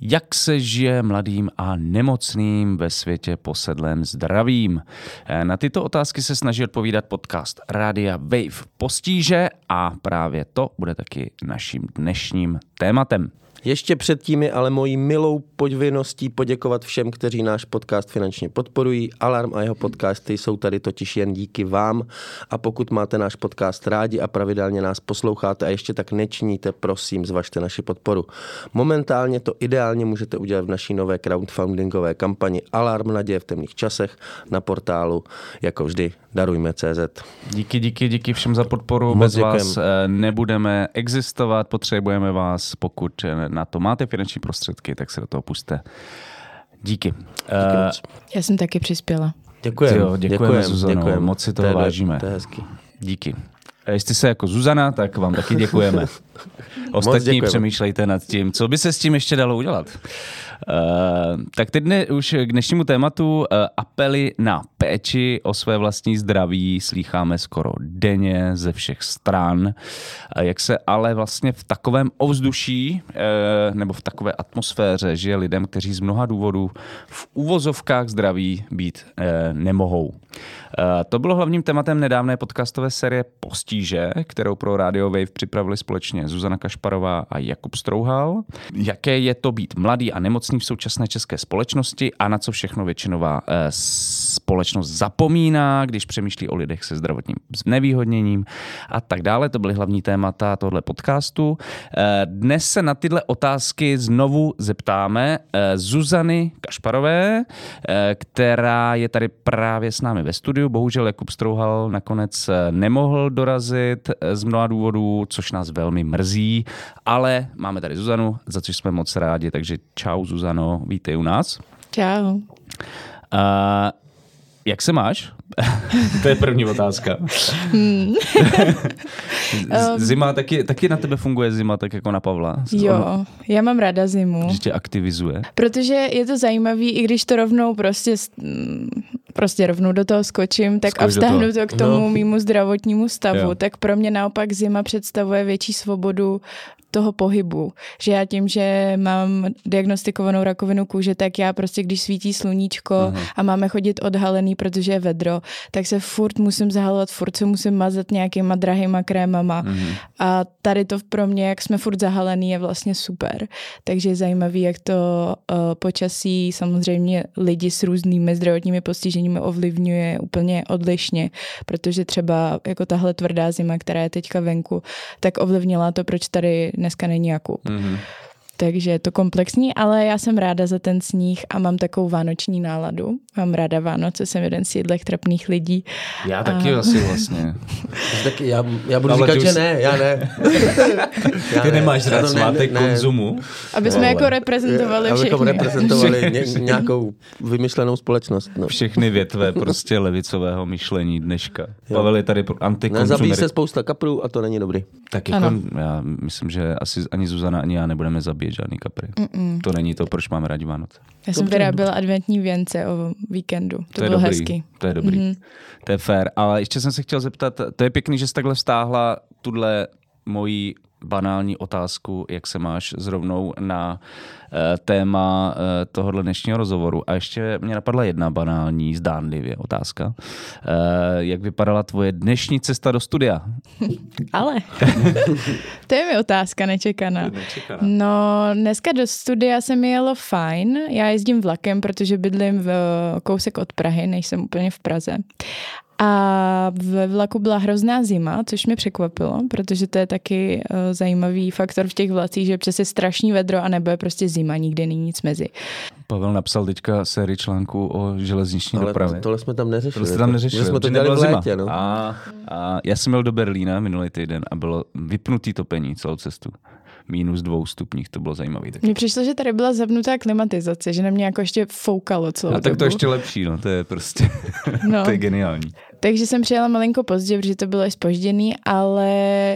Jak se žije mladým a nemocným ve světě posedlém zdravím. Eh, Na tyto otázky se snaží odpovídat podcast Rádia Wave Postíže a právě to bude taky naším dnešním tématem. Ještě předtím je ale mojí milou povinností poděkovat všem, kteří náš podcast finančně podporují. Alarm a jeho podcasty jsou tady totiž jen díky vám. A pokud máte náš podcast rádi a pravidelně nás posloucháte a ještě tak nečiníte, prosím, zvažte naši podporu. Momentálně to ideálně můžete udělat v naší nové crowdfundingové kampani Alarm naděje v temných časech na portálu, jako vždy, darujme.cz. Díky, díky, díky všem za podporu. Moc Bez děkujem. vás eh, nebudeme existovat, potřebujeme vás. Pokud eh, na to máte finanční prostředky, tak se do toho puste. Díky. Díky Eh, moc. Já jsem taky přispěla. Děkujeme. Jo, děkujeme, Zuzano, moc si toho To je- vážíme. To je hezký. Díky. A jestli se jako Zuzana, tak vám taky děkujeme. Ostatní přemýšlejte nad tím, co by se s tím ještě dalo udělat. Uh, tak teď dne, už k dnešnímu tématu uh, apely na péči o své vlastní zdraví slýcháme skoro denně ze všech stran. Uh, jak se ale vlastně v takovém ovzduší uh, nebo v takové atmosféře žije lidem, kteří z mnoha důvodů v úvozovkách zdraví být uh, nemohou. Eh, To bylo hlavním tématem nedávné podcastové série Postíže, kterou pro Radio Wave připravili společně Zuzana Kašparová a Jakub Strouhal. Jaké je to být mladý a nemocný v současné české společnosti a na co všechno většinová eh, společnost zapomíná, když přemýšlí o lidech se zdravotním znevýhodněním a tak dále. To byly hlavní témata tohle podcastu. Eh, Dnes se na tyhle otázky znovu zeptáme eh, Zuzany Kašparové, která je tady právě s námi ve studiu. Bohužel Jakub Strouhal nakonec nemohl dorazit z mnoha důvodů, což nás velmi mrzí, ale máme tady Zuzanu, za což jsme moc rádi, takže čau Zuzano, vítej u nás. Čau. Uh, jak se máš? to je první otázka. Z- zima taky, taky na tebe funguje zima, tak jako na Pavla. Jo, já mám ráda zimu, Že tě aktivizuje. protože je to zajímavý, i když to rovnou prostě, prostě rovnou do toho skočím, tak Skoč a toho. to k tomu No. mýmu zdravotnímu stavu, Jo. tak pro mě naopak zima představuje větší svobodu toho pohybu. Že já tím, že mám diagnostikovanou rakovinu kůže, tak já prostě, když svítí sluníčko Mhm. a máme chodit odhalený, protože je vedro, tak se furt musím zahalovat, furt se musím mazat nějakýma drahýma krémama. Mhm. A tady to pro mě, jak jsme furt zahalený, je vlastně super. Takže je zajímavý, jak to uh, počasí samozřejmě lidi s různými zdravotními postiženími ovlivňuje úplně odlišně, protože třeba jako tahle tvrdá zima, která je teďka venku, tak ovlivnila to, proč tady dneska není Jakub. Mhm. Takže je to komplexní, ale já jsem ráda za ten sníh a mám takovou vánoční náladu. Mám ráda Vánoce, jsem jeden z těchto trapných lidí. Já taky asi vlastně. Taky já, já budu Ale říkat, že ne, já ne. já Ty nemáš já rád ne- svátek ne- konzumu? Aby jsme Vole. jako reprezentovali Abychom všechny. reprezentovali ně, nějakou vymyšlenou společnost. No. Všechny větve prostě levicového myšlení dneška. Pavel je tady antikonzumer. se spousta kaprů a to není dobrý. Tak jako, Ano. já myslím, že asi ani Zuzana, ani já nebudeme zabíjet žádný kapry. Mm-mm. To není to, proč máme rádi Vánoce. Já jsem vyráběla adventní věnce o víkendu. To, To je bylo dobrý. hezký. To je dobrý. Mhm. Mm-hmm. To je fér. Ale ještě jsem se chtěl zeptat, to je pěkný, že jsi takhle vztáhla tuhle moji banální otázku, jak se máš zrovnou na uh, téma uh, tohohle dnešního rozhovoru. A ještě mě napadla jedna banální, zdánlivě otázka. Uh, jak vypadala tvoje dnešní cesta do studia? Ale to je mi otázka nečekaná. Nečekaná. No, dneska do studia se mi jelo fajn. Já jezdím vlakem, protože bydlím v kousek od Prahy, nejsem úplně v Praze. A ve vlaku byla hrozná zima, což mě překvapilo, protože to je taky uh, zajímavý faktor v těch vlacích, že přes je strašný vedro a nebo je prostě zima, nikde není nic mezi. Pavel napsal teďka sérii článků o železniční Ale dopravě. tohle jsme tam neřešili. To jste tam neřešili. My jsme to protože dělali v nebyla létě, no. A, a já jsem měl do Berlína minulý týden a bylo vypnutý topení celou cestu. Minus dvou stupních, to bylo zajímavé. Mně přišlo, že tady byla zapnutá klimatizace, že na mě jako ještě foukalo celou A tak to dobu. ještě lepší, no, to je prostě, No. to je geniální. Takže jsem přijela malinko pozdě, protože to bylo i spožděný, ale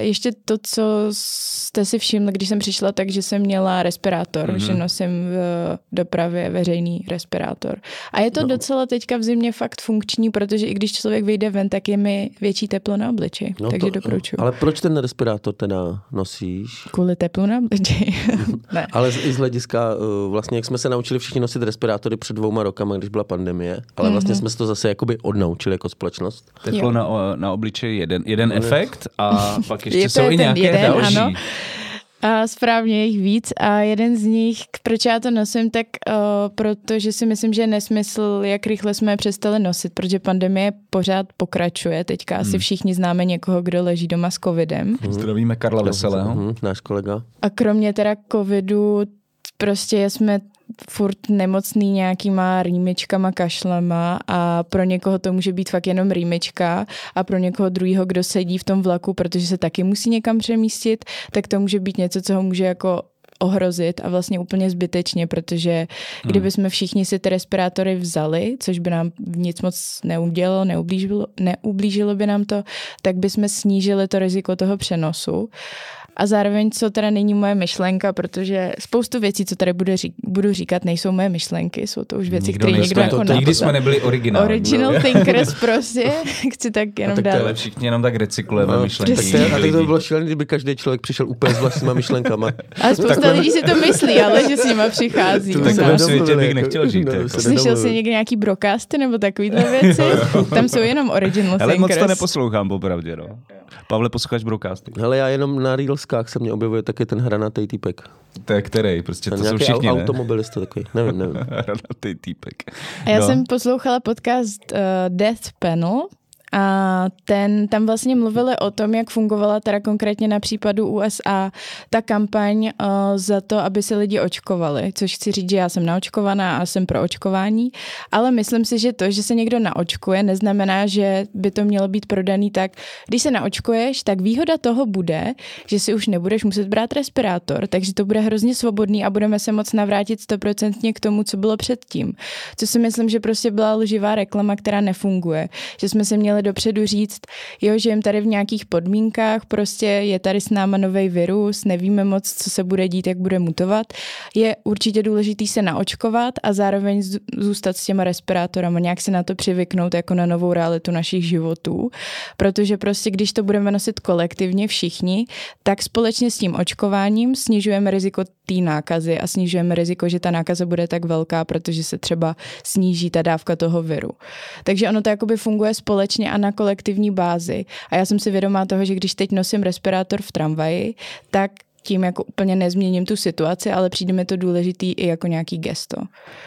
ještě to, co jste si všimli, když jsem přišla, takže jsem měla respirátor, Mhm. mm-hmm. že nosím v dopravě veřejný respirátor. A je to no. docela teďka v zimě fakt funkční, protože i když člověk vyjde ven, tak je mi větší teplo na obliči, no takže to- doporučuji. Ale proč ten respirátor teda nosíš? Kvůli teplu na obliči. ne. Ale z- i z hlediska, uh, vlastně jak jsme se naučili všichni nosit respirátory před dvouma rokama, když byla pandemie, ale vlastně jsme se to zase jakoby odnaučili jako společnost. Teplo Jo. na, na obličeji jeden, jeden efekt a pak ještě Je to jsou i nějaké jeden, další. ano. A správně je jich víc a jeden z nich, proč já to nosím, tak uh, protože si myslím, že je nesmysl, jak rychle jsme je přestali nosit, protože pandemie pořád pokračuje. Teďka asi všichni známe někoho, kdo leží doma s covidem. Zdravíme Karla Veselého. Mhm, náš kolega. A kromě teda covidu prostě jsme furt nemocný nějakýma rýmičkama, kašlema a pro někoho to může být fakt jenom rýmička a pro někoho druhého, kdo sedí v tom vlaku, protože se taky musí někam přemístit, tak to může být něco, co ho může jako ohrozit a vlastně úplně zbytečně, protože kdyby jsme všichni si ty respirátory vzali, což by nám nic moc neudělalo, neublížilo, neublížilo by nám to, tak by jsme snížili to riziko toho přenosu. A zároveň, co teda není moje myšlenka, protože spoustu věcí, co tady bude řík, budu říkat, nejsou moje myšlenky, jsou to už věci, které někdo jako to, Nikdy jsme nebyli originální. Original thinkers prostě, chci tak No, jenom tak to je dát. lepší, jenom tak recyklujeme No, myšlenky. tak to a tak to by bylo šílené, kdyby každý člověk přišel úplně s vlastníma myšlenkama. Ale spousta Takhle- lidí si to myslí, ale že s nima přichází. To se takovém světě bych nechtěl žít, no, jako. Slyšel jsi někdy nějaký brokasty nebo takovýhle věci? Tam jsou jenom original Ale moc to thinkers. neposlouchám, popravdě, no. Pavle, posloucháš broadcasty? Hele, já jenom na Reelskách se mě objevuje taky ten hranatý týpek. To je který? Prostě to jsou všichni, au- ne? automobilista takový, nevím, nevím. Hranatý týpek. A já No. jsem poslouchala podcast uh, Death Panel a ten, tam vlastně mluvili o tom, jak fungovala teda konkrétně na případu USA ta kampaň uh, za to, aby se lidi očkovali, což chci říct, že já jsem naočkovaná a jsem pro očkování, ale myslím si, že to, že se někdo naočkuje, neznamená, že by to mělo být prodaný tak, když se naočkuješ, tak výhoda toho bude, že si už nebudeš muset brát respirátor, takže to bude hrozně svobodný a budeme se moc navrátit stoprocentně k tomu, co bylo předtím. Co si myslím, že prostě byla lživá reklama, která nefunguje. Že jsme se měli dopředu říct, jo, že jim tady v nějakých podmínkách, prostě je tady s náma nový virus, nevíme moc, co se bude dít, jak bude mutovat. Je určitě důležitý se naočkovat a zároveň zů- zůstat s těma respirátorama, nějak se na to přivyknout jako na novou realitu našich životů, protože prostě když to budeme nosit kolektivně všichni, tak společně s tím očkováním snižujeme riziko té nákazy a snižujeme riziko, že ta nákaza bude tak velká, protože se třeba sníží ta dávka toho viru. Takže ono to jakoby funguje společně a na kolektivní bázi. A já jsem si vědomá toho, že když teď nosím respirátor v tramvaji, tak tím jako úplně nezměním tu situaci, ale přijde mi to důležitý i jako nějaký gesto.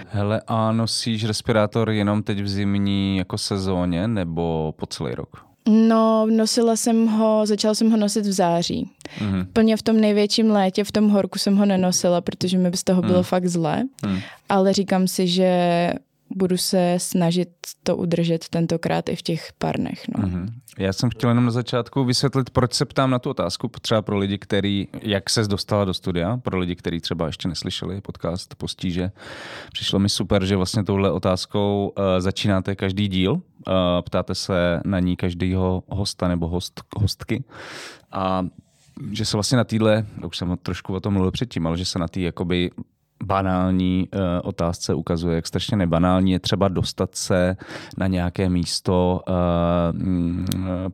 Hele, a nosíš respirátor jenom teď v zimní jako sezóně nebo po celý rok? No, nosila jsem ho, začala jsem ho nosit v září. Mhm. Plně v tom největším létě, v tom horku jsem ho nenosila, protože mi by z toho bylo fakt zle. Hmm. Ale říkám si, že budu se snažit to udržet tentokrát i v těch parnech. No. Mhm. Já jsem chtěl jenom na začátku vysvětlit, proč se ptám na tu otázku, třeba pro lidi, který, jak se dostala do studia, pro lidi, kteří třeba ještě neslyšeli podcast Postíže. Přišlo mi super, že vlastně touhle otázkou uh, začínáte každý díl, uh, ptáte se na ní každého hosta nebo host, hostky a že se vlastně na týhle, už jsem trošku o tom mluvil předtím, ale že se na té jakoby banální uh, otázce ukazuje, jak strašně nebanální je třeba dostat se na nějaké místo uh, mm,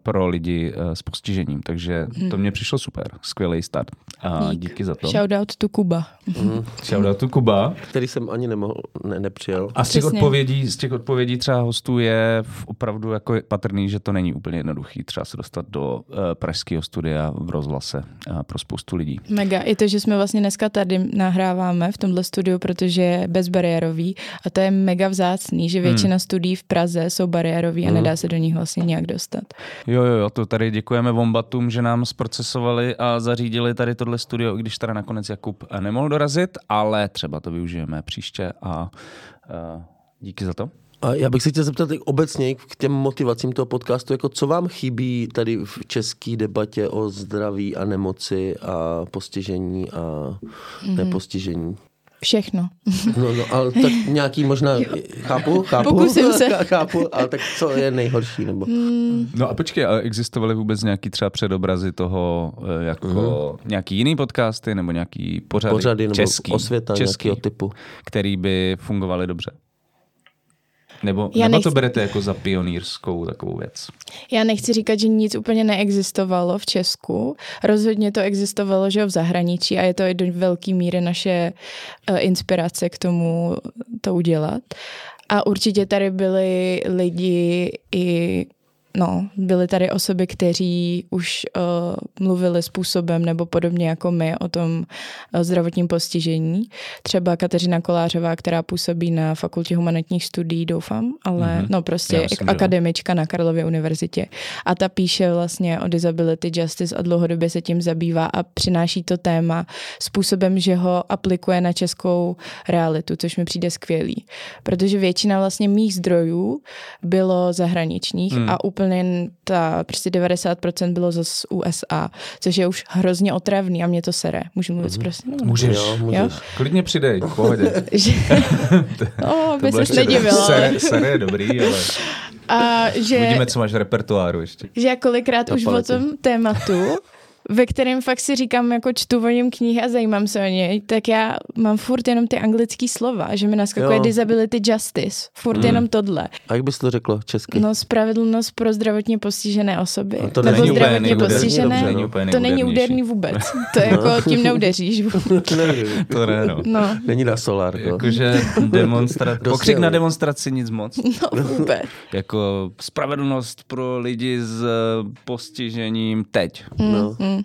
pro lidi uh, s postižením. Takže to mně přišlo super. Skvělý start. A Dík. díky za to. Shoutout to Kuba. Shoutoutu Kuba. Který jsem ani nemohl, ne, nepřijel. A z těch, Přesně. odpovědí, z těch odpovědí třeba hostů je v- opravdu jako patrný, že to není úplně jednoduchý třeba se dostat do uh, pražského studia v rozhlase uh, pro spoustu lidí. Mega. I to, že jsme vlastně dneska tady nahráváme v tomhle tohle studiu, protože je bezbariérový a to je mega vzácný, že většina hmm. studií v Praze jsou bariérový a nedá se do nich vlastně nějak dostat. Jo, jo, jo, to tady děkujeme Vombatům, že nám zprocesovali a zařídili tady tohle studio, i když teda nakonec Jakub nemohl dorazit, ale třeba to využijeme příště a uh, díky za to. A já bych se chtěl zeptat obecně k těm motivacím toho podcastu, jako co vám chybí tady v české debatě o zdraví a nemoci a postižení a mm-hmm. nepostižení? Všechno. No, no, ale tak nějaký možná, chápu, chápu, Pokusím se. chápu, ale tak co je nejhorší, nebo? No a počkej, ale existovaly vůbec nějaký třeba předobrazy toho, eh, jako mm. nějaký jiný podcasty nebo nějaký pořady, Pořady nebo český, osvěta český, typu. který by fungovaly dobře? Nebo, Já nebo nechci- to berete jako za pionýrskou takovou věc? Já nechci říkat, že nic úplně neexistovalo v Česku. Rozhodně to existovalo, že jo, v zahraničí a je to i do velké míry naše uh, inspirace k tomu to udělat. A určitě tady byli lidi i No, byly tady osoby, kteří už uh, mluvili způsobem nebo podobně jako my o tom uh, zdravotním postižení. Třeba Kateřina Kolářová, která působí na Fakultě humanitních studií, doufám, ale Mhm. mm-hmm. no Já prostě myslím, že jo. akademička na Karlově univerzitě. A ta píše vlastně o disability justice a dlouhodobě se tím zabývá a přináší to téma způsobem, že ho aplikuje na českou realitu, což mi přijde skvělý. Protože většina vlastně mých zdrojů bylo zahraničních hmm. a úplně ta prostě 90% bylo z USA, což je už hrozně otravný a mě to sere. Můžu mluvit mm-hmm. prostě? Můžeš. Jo, můžeš. Jo? Klidně přidej, v pohodě. No, by bylo se nedivil, ale... Sere, sere je dobrý, ale A že... uvidíme, co máš v repertoáru ještě. že já kolikrát už o tom tématu, ve kterém fakt si říkám, jako čtu o něm knihy a zajímám se o něj, tak já mám furt jenom ty anglické slova, že mi naskakuje Jo. disability justice, furt jenom tohle. A jak bys to řeklo česky? No, spravedlnost pro zdravotně postižené osoby. A to Nebo není úplně zdravotně nejúdernější, postižené. dobře, Není úplně to není úderný vůbec. To je jako tím neudeříš. To ne, no. No, Není na solár. No. Jakože demonstra... Dost pokřik na demonstraci nic moc. no vůbec. Jako spravedlnost pro lidi s postižením teď. No. Mm.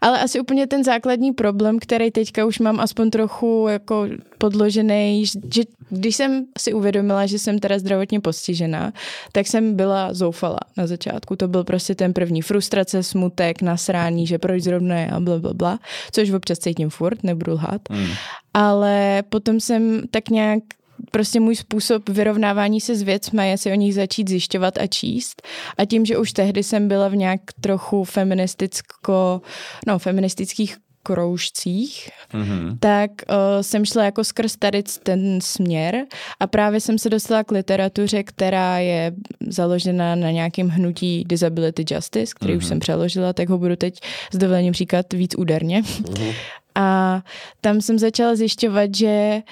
Ale asi úplně ten základní problém, který teďka už mám aspoň trochu jako podložený, že když jsem si uvědomila, že jsem teda zdravotně postižená, tak jsem byla zoufala na začátku. To byl prostě ten první frustrace, smutek, nasrání, že proč zrovna já, bla, bla, bla, což občas cítím furt, nebudu lhát. Hmm. Ale potom jsem tak nějak prostě můj způsob vyrovnávání se s věcmi je si o nich začít zjišťovat a číst. A tím, že už tehdy jsem byla v nějak trochu feministicko, no, feministických kroužcích, Mhm. tak uh, jsem šla jako skrz tady ten směr a právě jsem se dostala k literatuře, která je založena na nějakém hnutí Disability Justice, který mm-hmm. už jsem přeložila, tak ho budu teď s dovolením říkat víc úderně. Mm-hmm. A tam jsem začala zjišťovat, že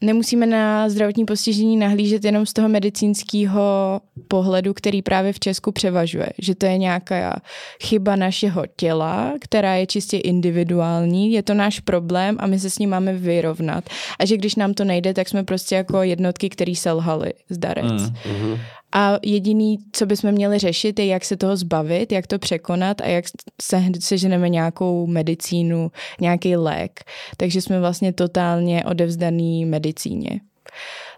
nemusíme na zdravotní postižení nahlížet jenom z toho medicínského pohledu, který právě v Česku převažuje. Že to je nějaká chyba našeho těla, která je čistě individuální, je to náš problém a my se s ním máme vyrovnat. A že když nám to nejde, tak jsme prostě jako jednotky, které selhaly zdarec. Mm. A jediný, co bychom měli řešit, je, jak se toho zbavit, jak to překonat a jak se, seženeme nějakou medicínu, nějaký lék. Takže jsme vlastně totálně odevzdaný medicíně.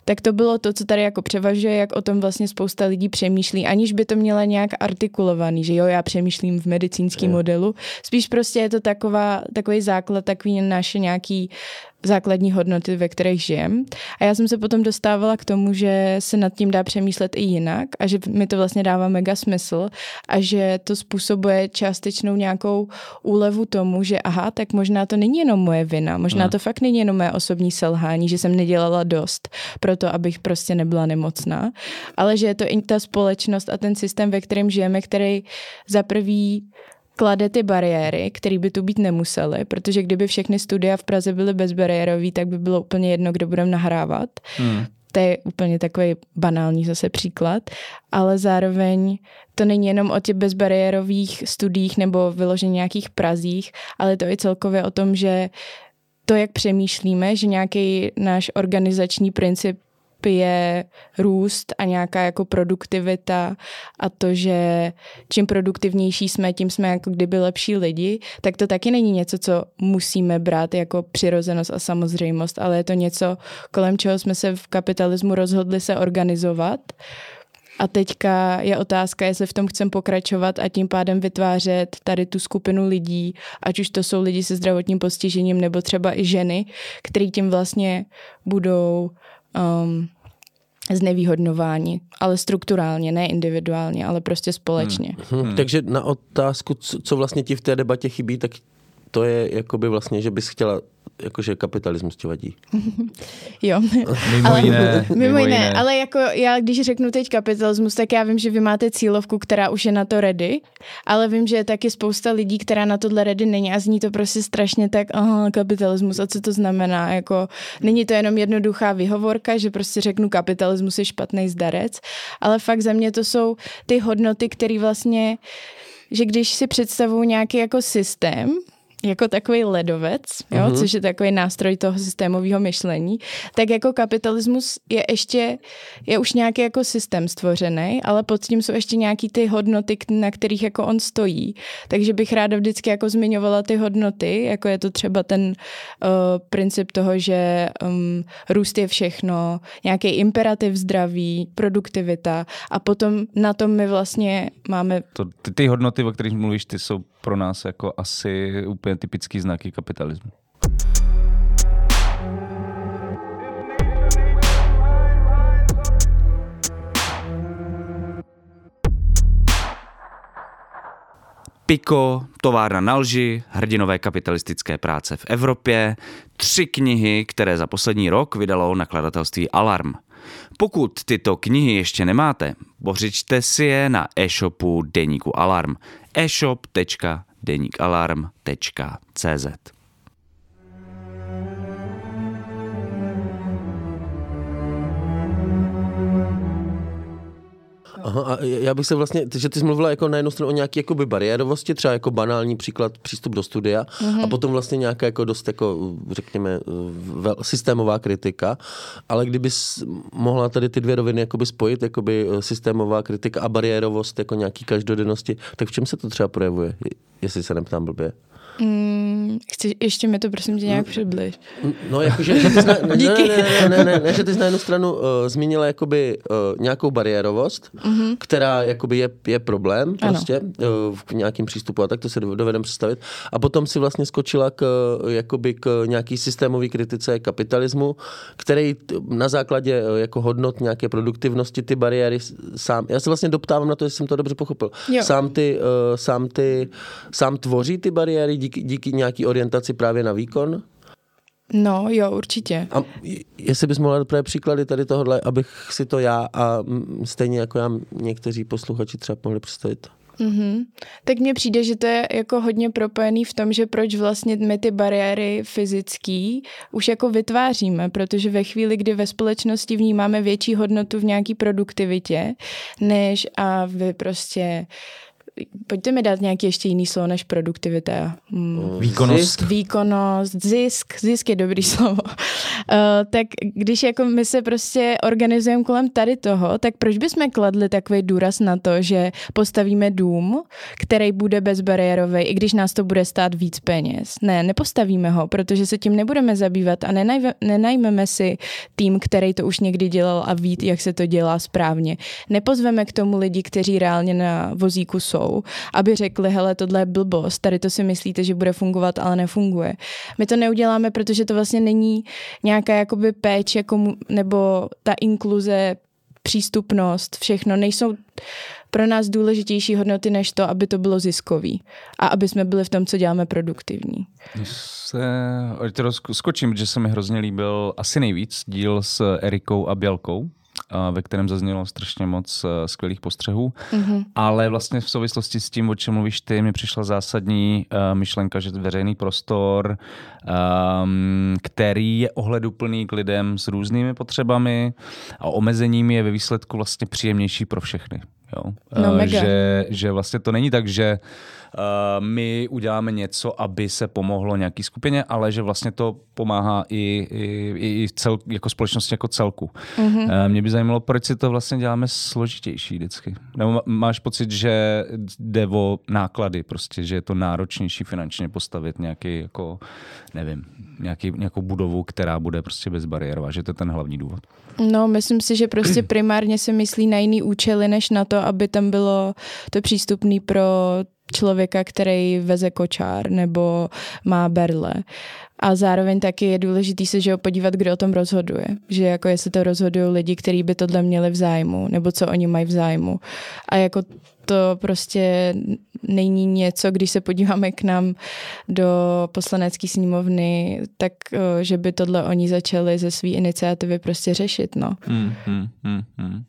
Tak to bylo to, co tady jako převažuje, jak o tom vlastně spousta lidí přemýšlí, aniž by to měla nějak artikulovaný, že jo, já přemýšlím v medicínském modelu. Spíš prostě je to taková, takový základ, takový naše nějaký základní hodnoty, ve kterých žijem. A já jsem se potom dostávala k tomu, že se nad tím dá přemýšlet i jinak a že mi to vlastně dává mega smysl a že to způsobuje částečnou nějakou úlevu tomu, že aha, tak možná to není jenom moje vina, možná Hmm. to fakt není jenom moje osobní selhání, že jsem nedělala dost pro to, abych prostě nebyla nemocná, ale že je to i ta společnost a ten systém, ve kterém žijeme, který za prvý klade ty bariéry, které by tu být nemusely, protože kdyby všechny studia v Praze byly bezbariérový, tak by bylo úplně jedno, kde budeme nahrávat. Hmm. To je úplně takový banální zase příklad, ale zároveň to není jenom o těch bezbariérových studiích nebo vyloženě nějakých prazích, ale to i celkově o tom, že to, jak přemýšlíme, že nějaký náš organizační princip je růst a nějaká jako produktivita a to, že čím produktivnější jsme, tím jsme jako kdyby lepší lidi, tak to taky není něco, co musíme brát jako přirozenost a samozřejmost, ale je to něco, kolem čeho jsme se v kapitalismu rozhodli se organizovat. A teďka je otázka, jestli v tom chcem pokračovat a tím pádem vytvářet tady tu skupinu lidí, ať už to jsou lidi se zdravotním postižením nebo třeba i ženy, který tím vlastně budou um, znevýhodnování, ale strukturálně, ne individuálně, ale prostě společně. Hmm. Hmm. Takže na otázku, co vlastně ti v té debatě chybí, tak to je jakoby vlastně, že bys chtěla jakože kapitalismus tě vadí. jo. Mimo ale, jiné. Mimo jiné, ale jako já, když řeknu teď kapitalismus, tak já vím, že vy máte cílovku, která už je na to ready, ale vím, že je taky spousta lidí, která na tohle ready není a zní to prostě strašně tak, aha, kapitalismus a co to znamená, jako není to jenom jednoduchá vyhovorka, že prostě řeknu kapitalismus je špatný zdarec, ale fakt za mě to jsou ty hodnoty, které vlastně že když si představuju nějaký jako systém, jako takový ledovec, jo, uh-huh. což je takový nástroj toho systémového myšlení, tak jako kapitalismus je ještě, je už nějaký jako systém stvořený, ale pod tím jsou ještě nějaký ty hodnoty, na kterých jako on stojí. Takže bych ráda vždycky jako zmiňovala ty hodnoty, jako je to třeba ten uh, princip toho, že um, růst je všechno, nějaký imperativ zdraví, produktivita a potom na tom my vlastně máme... To, ty, ty hodnoty, o kterých mluvíš, ty jsou pro nás jako asi úplně typický znaky kapitalismu. Piko, továrna na lži, hrdinové kapitalistické práce v Evropě, tři knihy, které za poslední rok vydalo nakladatelství Alarm. Pokud tyto knihy ještě nemáte, pořičte si je na e-shopu Deníku Alarm. Eshop.denikalarm.cz Aha, a já bych se vlastně, že ty jsi mluvila jako na jednu stranu o nějaké jakoby bariérovosti, třeba jako banální příklad přístup do studia mm-hmm. a potom vlastně nějaká jako dost jako, řekněme, vel, systémová kritika, ale kdyby mohla tady ty dvě roviny jakoby spojit, jakoby systémová kritika a bariérovost jako nějaký každodennosti, tak v čem se to třeba projevuje, jestli se neptám blbě? Mm, chci, ještě mi to prosím tě nějak no, přibliž. No, jakože, že ty jsi na, ne, ne, ne, ne, ne, ne, že ty jsi na jednu stranu uh, zmínila jakoby uh, nějakou bariérovost, mm-hmm. která jakoby je, je problém prostě uh, v nějakým přístupu a tak to si dovedem představit. A potom si vlastně skočila k, jakoby k nějaký systémový kritice kapitalismu, který na základě uh, jako hodnot nějaké produktivnosti ty bariéry sám, já se vlastně doptávám na to, jestli jsem to dobře pochopil, jo. sám ty, uh, sám ty, sám tvoří ty bariéry díky, díky nějaký orientaci právě na výkon? No, jo, určitě. A jestli bys mohla dát příklady tady tohohle, abych si to já a stejně jako já někteří posluchači třeba mohli představit? Mm-hmm. Tak mně přijde, že to je jako hodně propojený v tom, že proč vlastně my ty bariéry fyzický už jako vytváříme, protože ve chvíli, kdy ve společnosti vnímáme větší hodnotu v nějaký produktivitě, než a vy prostě pojďte mi dát nějaký ještě jiný slovo než produktivita. Hmm. Výkonnost. Zisk. Výkonnost, zisk, zisk je dobrý slovo. Uh, tak když jako my se prostě organizujeme kolem tady toho, tak proč bychom kladli takový důraz na to, že postavíme dům, který bude bezbariérový, i když nás to bude stát víc peněz? Ne, nepostavíme ho, protože se tím nebudeme zabývat a nenajme, nenajmeme si tým, který to už někdy dělal a ví, jak se to dělá správně. Nepozveme k tomu lidi, kteří reálně na vozíku jsou jsou, aby řekli, hele, tohle je blbost, tady to si myslíte, že bude fungovat, ale nefunguje. My to neuděláme, protože to vlastně není nějaká jakoby péče komu, nebo ta inkluze, přístupnost, všechno nejsou pro nás důležitější hodnoty než to, aby to bylo ziskový a aby jsme byli v tom, co děláme produktivní. Se, skočím, že se mi hrozně líbil asi nejvíc díl s Erikou a Bělkou, ve kterém zaznělo strašně moc eh, skvělých postřehů, mm-hmm. ale vlastně v souvislosti s tím, o čem mluvíš ty, mi přišla zásadní uh, myšlenka, že veřejný prostor, um, který je ohleduplný k lidem s různými potřebami a omezeními je ve výsledku vlastně příjemnější pro všechny. Jo? No, Eh, mega. že, že vlastně to není tak, že my uděláme něco, aby se pomohlo nějaký skupině, ale že vlastně to pomáhá i, i, i cel, jako společnosti jako celku. Mhm. Mm-hmm. Mě by zajímalo, proč si to vlastně děláme složitější vždycky. Nebo má- máš pocit, že jde o náklady, prostě, že je to náročnější finančně postavit nějaký, jako, nevím, nějaký, nějakou budovu, která bude prostě bezbariérová, že to je ten hlavní důvod. No, myslím si, že prostě primárně se myslí na jiný účely, než na to, aby tam bylo to přístupný pro člověka, který veze kočár nebo má berle. A zároveň taky je důležitý se že podívat, kdo o tom rozhoduje. Že jako jestli to rozhodují lidi, kteří by tohle měli v zájmu, nebo co oni mají v zájmu. A jako to prostě není něco, když se podíváme k nám do poslanecké sněmovny, tak že by tohle oni začali ze své iniciativy prostě řešit, no. Hmm, hmm, hmm, hmm.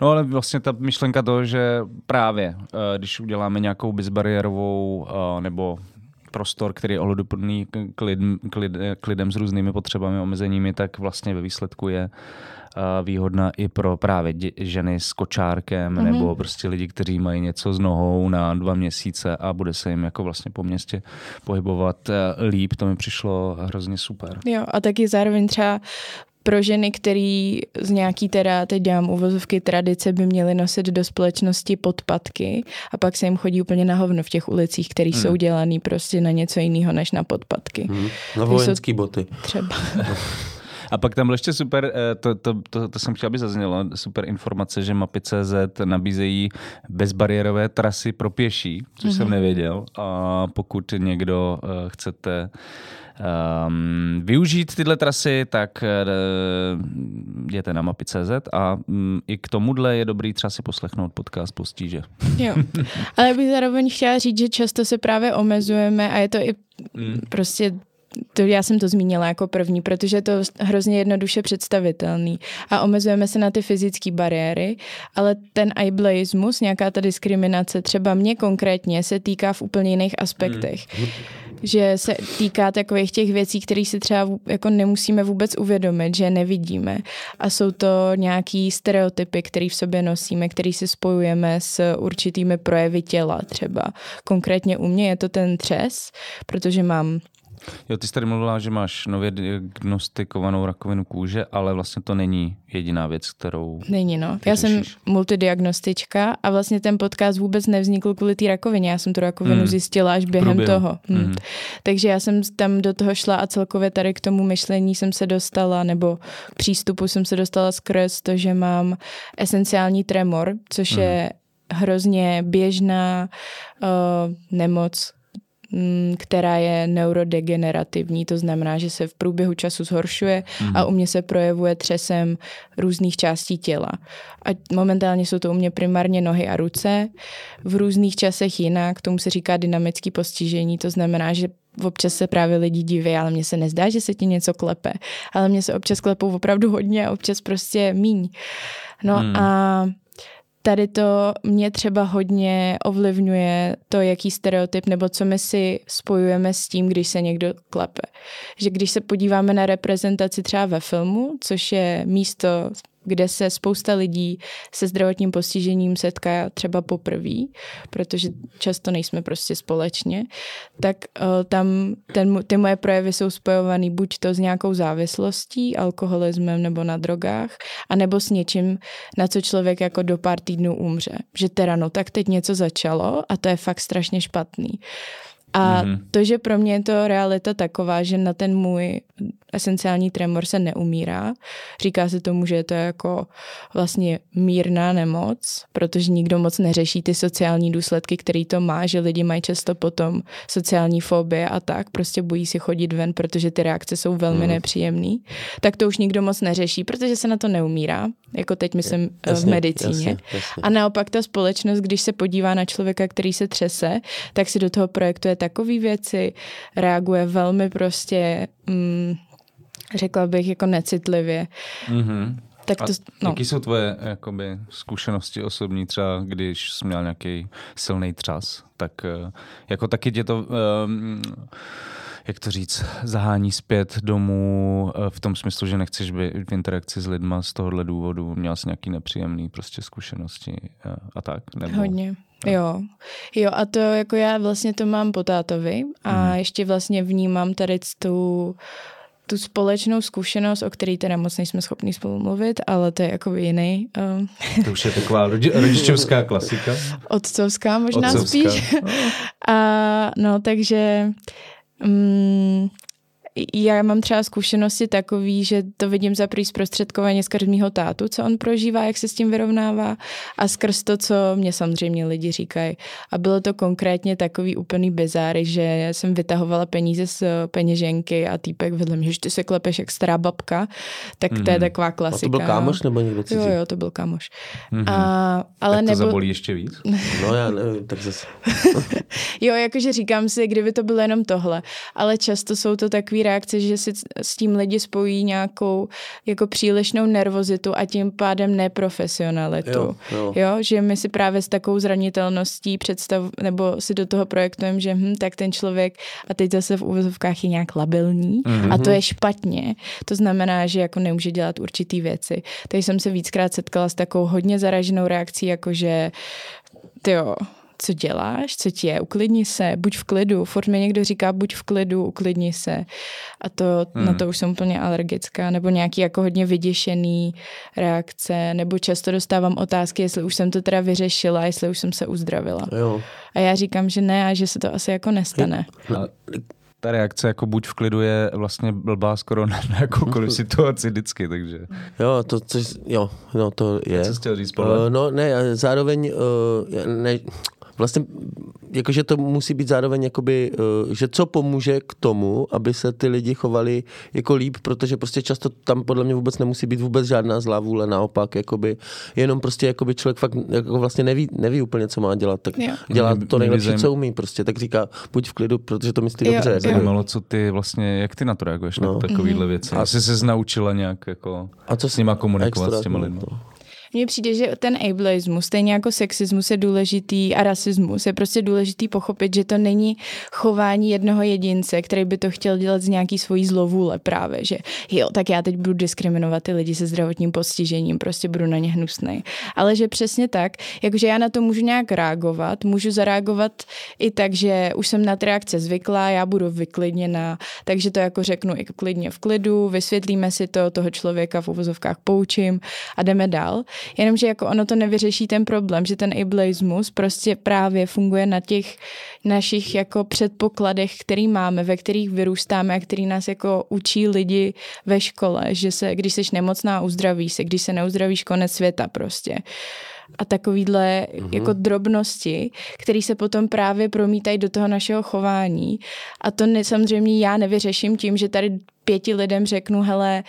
No ale vlastně ta myšlenka toho, že právě, eh, když uděláme nějakou bezbariérovou eh, nebo prostor, který je ohleduplný k, lid, k, lid, k lidem s různými potřebami, omezeními, tak vlastně ve výsledku je eh, výhodná i pro právě dě, ženy s kočárkem mm-hmm. nebo prostě lidi, kteří mají něco s nohou na dva měsíce a bude se jim jako vlastně po městě pohybovat eh, líp. To mi přišlo hrozně super. Jo, a taky zároveň třeba pro ženy, který z nějaký teda, teď dělám uvozovky tradice, by měly nosit do společnosti podpatky a pak se jim chodí úplně na hovno v těch ulicích, které hmm. jsou dělaný prostě na něco jiného než na podpatky. Hmm. Na vojenský boty. Třeba. A pak tam ještě super, eh, to, to, to, to jsem chtěl, aby zaznělo, super informace, že mapy.cz nabízejí bezbariérové trasy pro pěší, což mm-hmm. jsem nevěděl. A pokud někdo uh, chcete um, využít tyhle trasy, tak uh, jděte na mapy.cz a um, i k tomuhle je dobrý třeba si poslechnout podcast Postíže. Jo. Ale bych zároveň chtěla říct, že často se právě omezujeme a je to i mm. prostě to já jsem to zmínila jako první, protože je to hrozně jednoduše představitelný a omezujeme se na ty fyzické bariéry, ale ten ableismus, nějaká ta diskriminace, třeba mě konkrétně se týká v úplně jiných aspektech. Hmm. Že se týká takových těch věcí, které si třeba jako nemusíme vůbec uvědomit, že nevidíme. A jsou to nějaký stereotypy, které v sobě nosíme, které si spojujeme s určitými projevy těla třeba. Konkrétně u mě je to ten třes, protože mám Jo, ty jsi tady mluvila, že máš nově diagnostikovanou rakovinu kůže, ale vlastně to není jediná věc, kterou Není, no. Já jsem multidiagnostička a vlastně ten podcast vůbec nevznikl kvůli té rakovině. Já jsem tu rakovinu mm. zjistila až během Průběhu. toho. Mm. Mm. Takže já jsem tam do toho šla a celkově tady k tomu myšlení jsem se dostala, nebo k přístupu jsem se dostala skrz to, že mám esenciální tremor, což mm. je hrozně běžná uh, nemoc, která je neurodegenerativní, to znamená, že se v průběhu času zhoršuje mm. a u mě se projevuje třesem různých částí těla. A momentálně jsou to u mě primárně nohy a ruce, v různých časech jinak, tomu se říká dynamický postižení, to znamená, že občas se právě lidi diví, ale mně se nezdá, že se ti něco klepe. Ale mně se občas klepou opravdu hodně a občas prostě míň. No hmm. a tady to mě třeba hodně ovlivňuje to, jaký stereotyp nebo co my si spojujeme s tím, když se někdo klepe. Že když se podíváme na reprezentaci třeba ve filmu, což je místo, kde se spousta lidí se zdravotním postižením setká třeba poprvé, protože často nejsme prostě společně, tak uh, tam ten, ty moje projevy jsou spojovaný buď to s nějakou závislostí, alkoholismem nebo na drogách, anebo s něčím, na co člověk jako do pár týdnů umře. Že teda no, tak teď něco začalo a to je fakt strašně špatný. A mm-hmm. to, že pro mě je to realita taková, že na ten můj esenciální tremor se neumírá. Říká se tomu, že to je jako vlastně mírná nemoc, protože nikdo moc neřeší ty sociální důsledky, který to má, že lidi mají často potom sociální fobie a tak, prostě bojí si chodit ven, protože ty reakce jsou velmi mm. nepříjemné. Tak to už nikdo moc neřeší, protože se na to neumírá, jako teď myslím jasně, v medicíně. Jasně, jasně. A naopak ta společnost, když se podívá na člověka, který se třese, tak si do toho projektuje takové věci, reaguje velmi prostě mm, řekla bych, jako necitlivě. Mm-hmm. Tak to, no. Jaký jsou tvoje jakoby, zkušenosti osobní, třeba když jsi měl nějaký silný třas, tak jako taky tě to um, jak to říct, zahání zpět domů eh, v tom smyslu, že nechceš být v interakci s lidma z tohohle důvodu, měl jsi nějaký nepříjemný prostě zkušenosti a, a tak? Nebo... Hodně. Jo. jo, a to jako já vlastně to mám po tátovi a mm. ještě vlastně vnímám tady tu tu společnou zkušenost, o který teda moc nejsme schopni spolu mluvit, ale to je jako jiný. Um... To už je taková rodi- rodičovská klasika. Otcovská možná Otcovská. spíš. a no, takže um, já mám třeba zkušenosti takový, že to vidím za prý zprostředkovaně skrz mýho tátu, co on prožívá, jak se s tím vyrovnává a skrz to, co mě samozřejmě lidi říkají. A bylo to konkrétně takový úplný bizáry, že jsem vytahovala peníze z peněženky a týpek vedle mě, že ty se klepeš jak stará babka, tak mm. to je mhm. taková klasika. A to byl kámoš nebo někdo cizí? Jo, jo, to byl kámoš. Mm-hmm. A, ale tak to nebo... zabolí ještě víc? no já nevím, tak zase. jo, jakože říkám si, kdyby to bylo jenom tohle, ale často jsou to takový reakce, že si s tím lidi spojí nějakou jako přílišnou nervozitu a tím pádem neprofesionalitu. Jo, jo. jo že my si právě s takovou zranitelností představ, nebo si do toho projektujeme, že hm, tak ten člověk a teď zase v úvozovkách je nějak labilní mm-hmm. a to je špatně. To znamená, že jako nemůže dělat určitý věci. Takže jsem se víckrát setkala s takovou hodně zaraženou reakcí, jakože ty jo, co děláš, co ti je, uklidni se, buď v klidu. Furt mi někdo říká, buď v klidu, uklidni se. A to, hmm. na to už jsem úplně alergická. Nebo nějaký jako hodně vyděšený reakce. Nebo často dostávám otázky, jestli už jsem to teda vyřešila, jestli už jsem se uzdravila. Jo. A já říkám, že ne a že se to asi jako nestane. Ta reakce jako buď v klidu je vlastně blbá skoro na, na jakoukoliv situaci vždycky, takže. Jo, to, co, jo, no to je. Co jsi chtěl říct, uh, No ne, zároveň, uh, ne, vlastně jakože to musí být zároveň jakoby, eh, že co pomůže k tomu, aby se ty lidi chovali jako líp, protože prostě často tam podle mě vůbec nemusí být vůbec žádná zlá vůle, naopak, jakoby, jenom prostě jakoby člověk fakt jako vlastně neví, neví úplně, co má dělat, tak jo. dělá to nejlepší, co umí prostě, tak říká, buď v klidu, protože to myslí jo, dobře. Jo. Zajímalo, co ty vlastně, jak ty na to reaguješ, no. na takovýhle mhm. věci. A jsi se naučila nějak jako a co s nima komunikovat s těma lidmi. To. Mně přijde, že ten ableismus, stejně jako sexismus je důležitý a rasismus, je prostě důležitý pochopit, že to není chování jednoho jedince, který by to chtěl dělat z nějaký svojí zlovůle právě, že jo, tak já teď budu diskriminovat ty lidi se zdravotním postižením, prostě budu na ně hnusný. Ale že přesně tak, jakože já na to můžu nějak reagovat, můžu zareagovat i tak, že už jsem na ty reakce zvyklá, já budu vyklidněna, takže to jako řeknu i klidně v klidu, vysvětlíme si to, toho člověka v uvozovkách poučím a jdeme dál. Jenomže jako ono to nevyřeší ten problém, že ten ableismus prostě právě funguje na těch našich jako předpokladech, který máme, ve kterých vyrůstáme a který nás jako učí lidi ve škole, že se, když jsi nemocná, uzdraví se, když se neuzdravíš, konec světa prostě a takovýhle mm-hmm. jako drobnosti, které se potom právě promítají do toho našeho chování. A to ne, samozřejmě já nevyřeším tím, že tady pěti lidem řeknu, hele,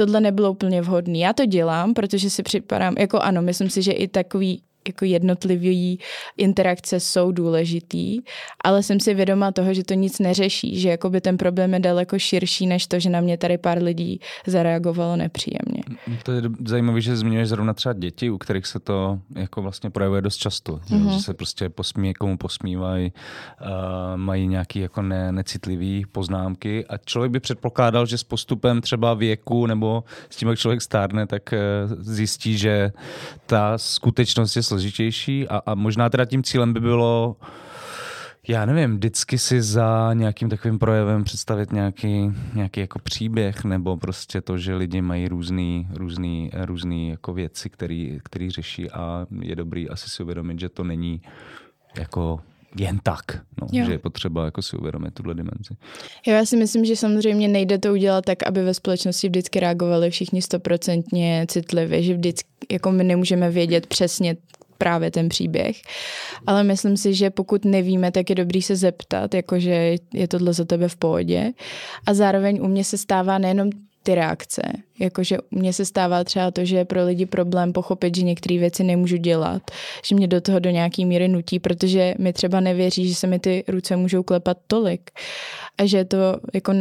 tohle nebylo úplně vhodný. Já to dělám, protože si připadám, jako ano, myslím si, že i takový jako jednotlivý interakce jsou důležitý, ale jsem si vědoma toho, že to nic neřeší, že jako by ten problém je daleko širší, než to, že na mě tady pár lidí zareagovalo nepříjemně. To je zajímavé, že zmiňuješ zrovna třeba děti, u kterých se to jako vlastně projevuje dost často, mm-hmm. že se prostě posmí, komu posmívají, uh, mají nějaký jako ne, necitlivý poznámky a člověk by předpokládal, že s postupem třeba věku nebo s tím, jak člověk stárne, tak uh, zjistí, že ta skutečnost je složitější a, a možná teda tím cílem by bylo já nevím, vždycky si za nějakým takovým projevem představit nějaký, nějaký jako příběh nebo prostě to, že lidi mají různý, různý, různý jako věci, který, který řeší a je dobrý asi si uvědomit, že to není jako jen tak, no, že je potřeba jako si uvědomit tuhle dimenzi. Jo, já si myslím, že samozřejmě nejde to udělat tak, aby ve společnosti vždycky reagovali všichni stoprocentně citlivě, že vždycky jako my nemůžeme vědět přesně právě ten příběh. Ale myslím si, že pokud nevíme, tak je dobrý se zeptat, jakože je tohle za tebe v pohodě. A zároveň u mě se stává nejenom ty reakce. Jakože mně se stává třeba to, že je pro lidi problém pochopit, že některé věci nemůžu dělat, že mě do toho do nějaký míry nutí, protože mi třeba nevěří, že se mi ty ruce můžou klepat tolik. A že je to jako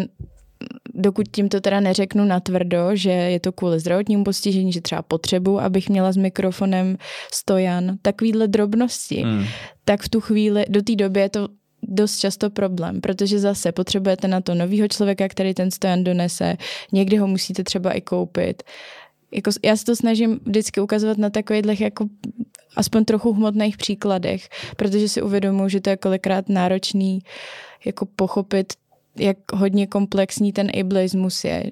dokud tím to teda neřeknu natvrdo, že je to kvůli zdravotnímu postižení, že třeba potřebu, abych měla s mikrofonem stojan, takovýhle drobnosti, mm. tak v tu chvíli, do té doby je to dost často problém, protože zase potřebujete na to novýho člověka, který ten stojan donese, někdy ho musíte třeba i koupit. Jako, já se to snažím vždycky ukazovat na takových jako aspoň trochu hmotných příkladech, protože si uvědomuji, že to je kolikrát náročný jako pochopit, jak hodně komplexní ten ableismus je.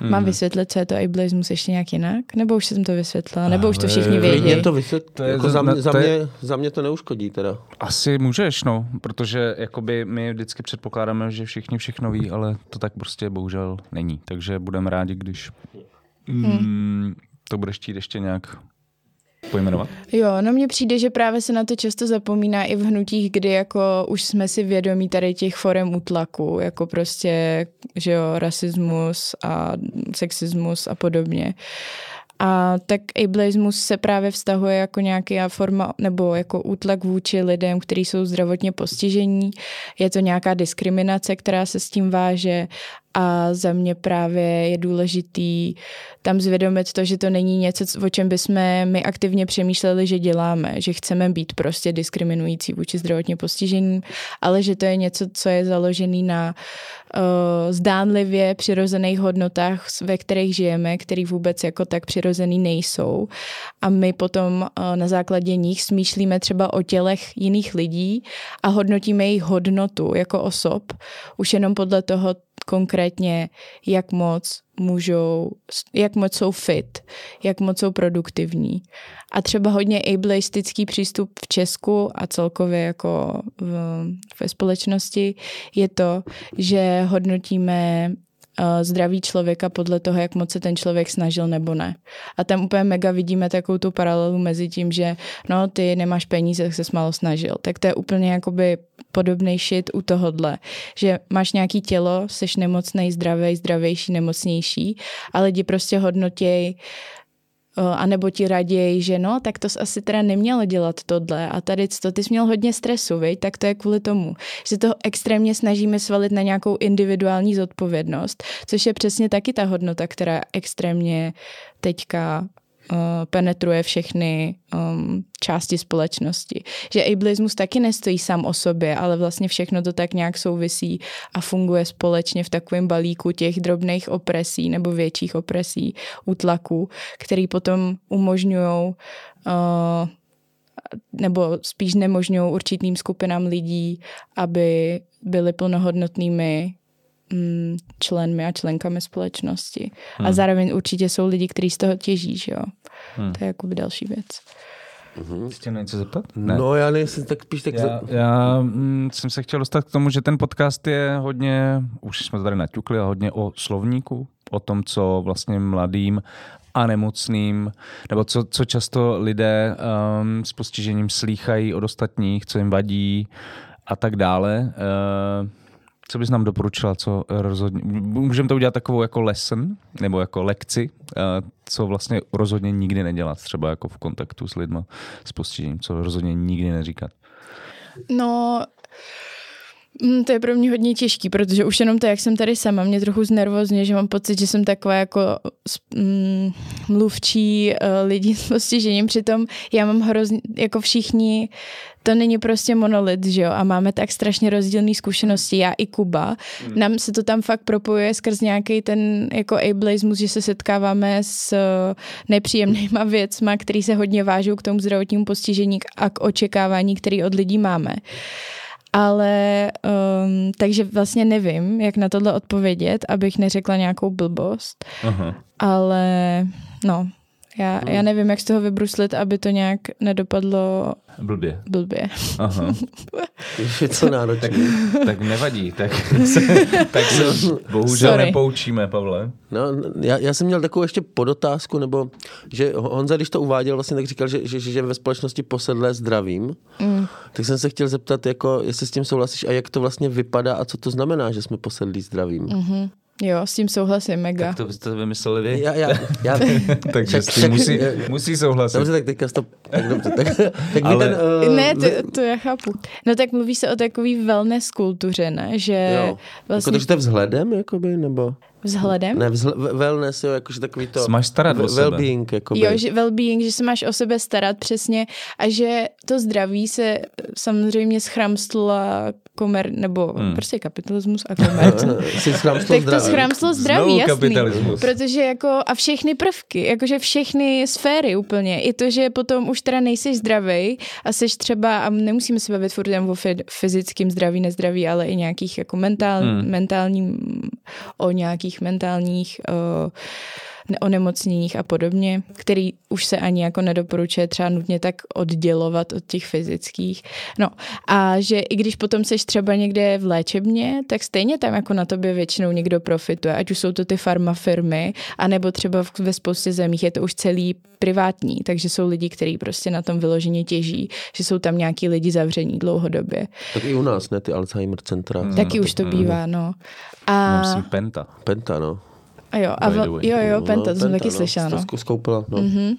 Mm. Mám vysvětlit, co je to ableismus ještě nějak jinak? Nebo už jsem to vysvětlila? Nebo už to všichni vědí? Mě to vysvět, to je, jako za, mě, za, mě, za mě to neuškodí teda. Asi můžeš, no, protože jakoby my vždycky předpokládáme, že všichni všechno ví, ale to tak prostě bohužel není. Takže budeme rádi, když mm, to budeš chtít ještě nějak pojmenovat? Jo, no mně přijde, že právě se na to často zapomíná i v hnutích, kdy jako už jsme si vědomí tady těch forem útlaku, jako prostě, že jo, rasismus a sexismus a podobně. A tak ableismus se právě vztahuje jako nějaká forma nebo jako útlak vůči lidem, kteří jsou zdravotně postižení. Je to nějaká diskriminace, která se s tím váže a za mě právě je důležitý tam zvědomit to, že to není něco, o čem bychom my aktivně přemýšleli, že děláme, že chceme být prostě diskriminující vůči zdravotně postižením, ale že to je něco, co je založený na uh, zdánlivě přirozených hodnotách, ve kterých žijeme, který vůbec jako tak přirozený nejsou. A my potom uh, na základě nich smýšlíme třeba o tělech jiných lidí a hodnotíme jejich hodnotu jako osob, už jenom podle toho, konkrétně, jak moc můžou, jak moc jsou fit, jak moc jsou produktivní. A třeba hodně ableistický přístup v Česku a celkově jako v, ve společnosti je to, že hodnotíme zdraví člověka podle toho, jak moc se ten člověk snažil nebo ne. A tam úplně mega vidíme takovou tu paralelu mezi tím, že no ty nemáš peníze, tak se málo snažil. Tak to je úplně jakoby podobný shit u tohodle, že máš nějaký tělo, jsi nemocný, zdravý, zdravější, nemocnější a lidi prostě hodnotějí a nebo ti raději, že no, tak to asi teda nemělo dělat tohle a tady to, ty jsi měl hodně stresu, viď? tak to je kvůli tomu, že to extrémně snažíme svalit na nějakou individuální zodpovědnost, což je přesně taky ta hodnota, která extrémně teďka uh, penetruje všechny um, části společnosti. Že ableismus taky nestojí sám o sobě, ale vlastně všechno to tak nějak souvisí a funguje společně v takovém balíku těch drobných opresí nebo větších opresí, útlaků, který potom umožňují uh, nebo spíš nemožňují určitým skupinám lidí, aby byli plnohodnotnými členmi a členkami společnosti. Hmm. A zároveň určitě jsou lidi, kteří z toho těží, že jo. Hmm. To je jako další věc. Mm-hmm. Chtěl něco zeptat? Ne. No já nejsem tak spíš tak... Já, já mm, jsem se chtěl dostat k tomu, že ten podcast je hodně, už jsme tady naťukli, a hodně o slovníku, o tom, co vlastně mladým a nemocným, nebo co, co často lidé um, s postižením slýchají od ostatních, co jim vadí a tak dále. Uh, co bys nám doporučila, co rozhodně, můžeme to udělat takovou jako lesson, nebo jako lekci, eh, co vlastně rozhodně nikdy nedělat, třeba jako v kontaktu s lidma s postižením, co rozhodně nikdy neříkat. No, Mm, to je pro mě hodně těžký, protože už jenom to, jak jsem tady sama, mě trochu znervozně, že mám pocit, že jsem taková jako mm, mluvčí uh, lidí s postižením. Přitom já mám hrozně, jako všichni, to není prostě monolit, že jo? A máme tak strašně rozdílné zkušenosti, já i Kuba. Hmm. Nám se to tam fakt propojuje skrz nějaký ten jako ableismus, že se setkáváme s uh, nepříjemnýma věcma, které se hodně vážou k tomu zdravotnímu postižení a k očekávání, které od lidí máme. Ale um, takže vlastně nevím, jak na tohle odpovědět, abych neřekla nějakou blbost. Aha. Ale no, já, hmm. já nevím, jak z toho vybruslit, aby to nějak nedopadlo blbě. blbě. Aha. je co náročné. Tak, tak nevadí, tak se, tak se bohužel Sorry. nepoučíme, Pavle. No, já, já jsem měl takovou ještě podotázku, nebo že Honza, když to uváděl, vlastně tak říkal, že, že, že ve společnosti posedlé zdravím, mm. tak jsem se chtěl zeptat, jako, jestli s tím souhlasíš a jak to vlastně vypadá a co to znamená, že jsme posedlí zdravím. Mm-hmm. Jo, s tím souhlasím, mega. Tak to jste vymysleli vy. Já, já, já, Takže však, s tím musí, musí souhlasit. Dobře, tak teďka to, tak dobře, tak, tak Ale... ten, uh, ne, to, to já chápu. No tak mluví se o takový wellness kultuře, ne? Že jo. Vlastně... Jako to, že to vzhledem, jakoby, nebo? Vzhledem? Ne, vzhl- wellness, jo, jakože takový to... Se máš starat o sebe. Well-being, jako Jo, že well-being, že se máš o sebe starat přesně a že to zdraví se samozřejmě schramstla komer, nebo hmm. prostě kapitalismus a komerc. tak to schramstlo zdraví, Znovu jasný. kapitalismus. Protože jako a všechny prvky, jakože všechny sféry úplně. I to, že potom už teda nejseš zdravý a seš třeba, a nemusíme se bavit furt jen o fy- fyzickém zdraví, nezdraví, ale i nějakých jako mentál, hmm. mentálním, o nějakých mentálních uh, onemocněních a podobně, který už se ani jako nedoporučuje třeba nutně tak oddělovat od těch fyzických. No a že i když potom seš třeba někde v léčebně, tak stejně tam jako na tobě většinou někdo profituje, ať už jsou to ty farmafirmy, anebo třeba ve spoustě zemích je to už celý privátní, takže jsou lidi, kteří prostě na tom vyloženě těží, že jsou tam nějaký lidi zavření dlouhodobě. Tak i u nás, ne, ty Alzheimer centra. Hmm. Taky už to bývá, no. A, Mám si penta. Penta, no. A jo, a vel, jo, jo, Penta, to jsem taky no. slyšela, no. To zkoupila, no. Mhm.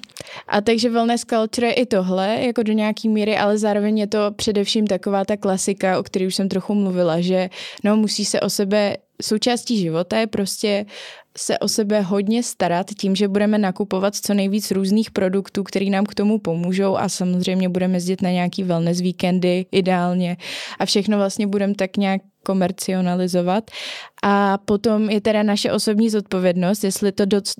A takže wellness culture je i tohle, jako do nějaký míry, ale zároveň je to především taková ta klasika, o které už jsem trochu mluvila, že no musí se o sebe, součástí života je prostě se o sebe hodně starat tím, že budeme nakupovat co nejvíc různých produktů, který nám k tomu pomůžou a samozřejmě budeme jezdit na nějaký wellness víkendy ideálně a všechno vlastně budeme tak nějak komercionalizovat. A potom je teda naše osobní zodpovědnost, jestli to doc-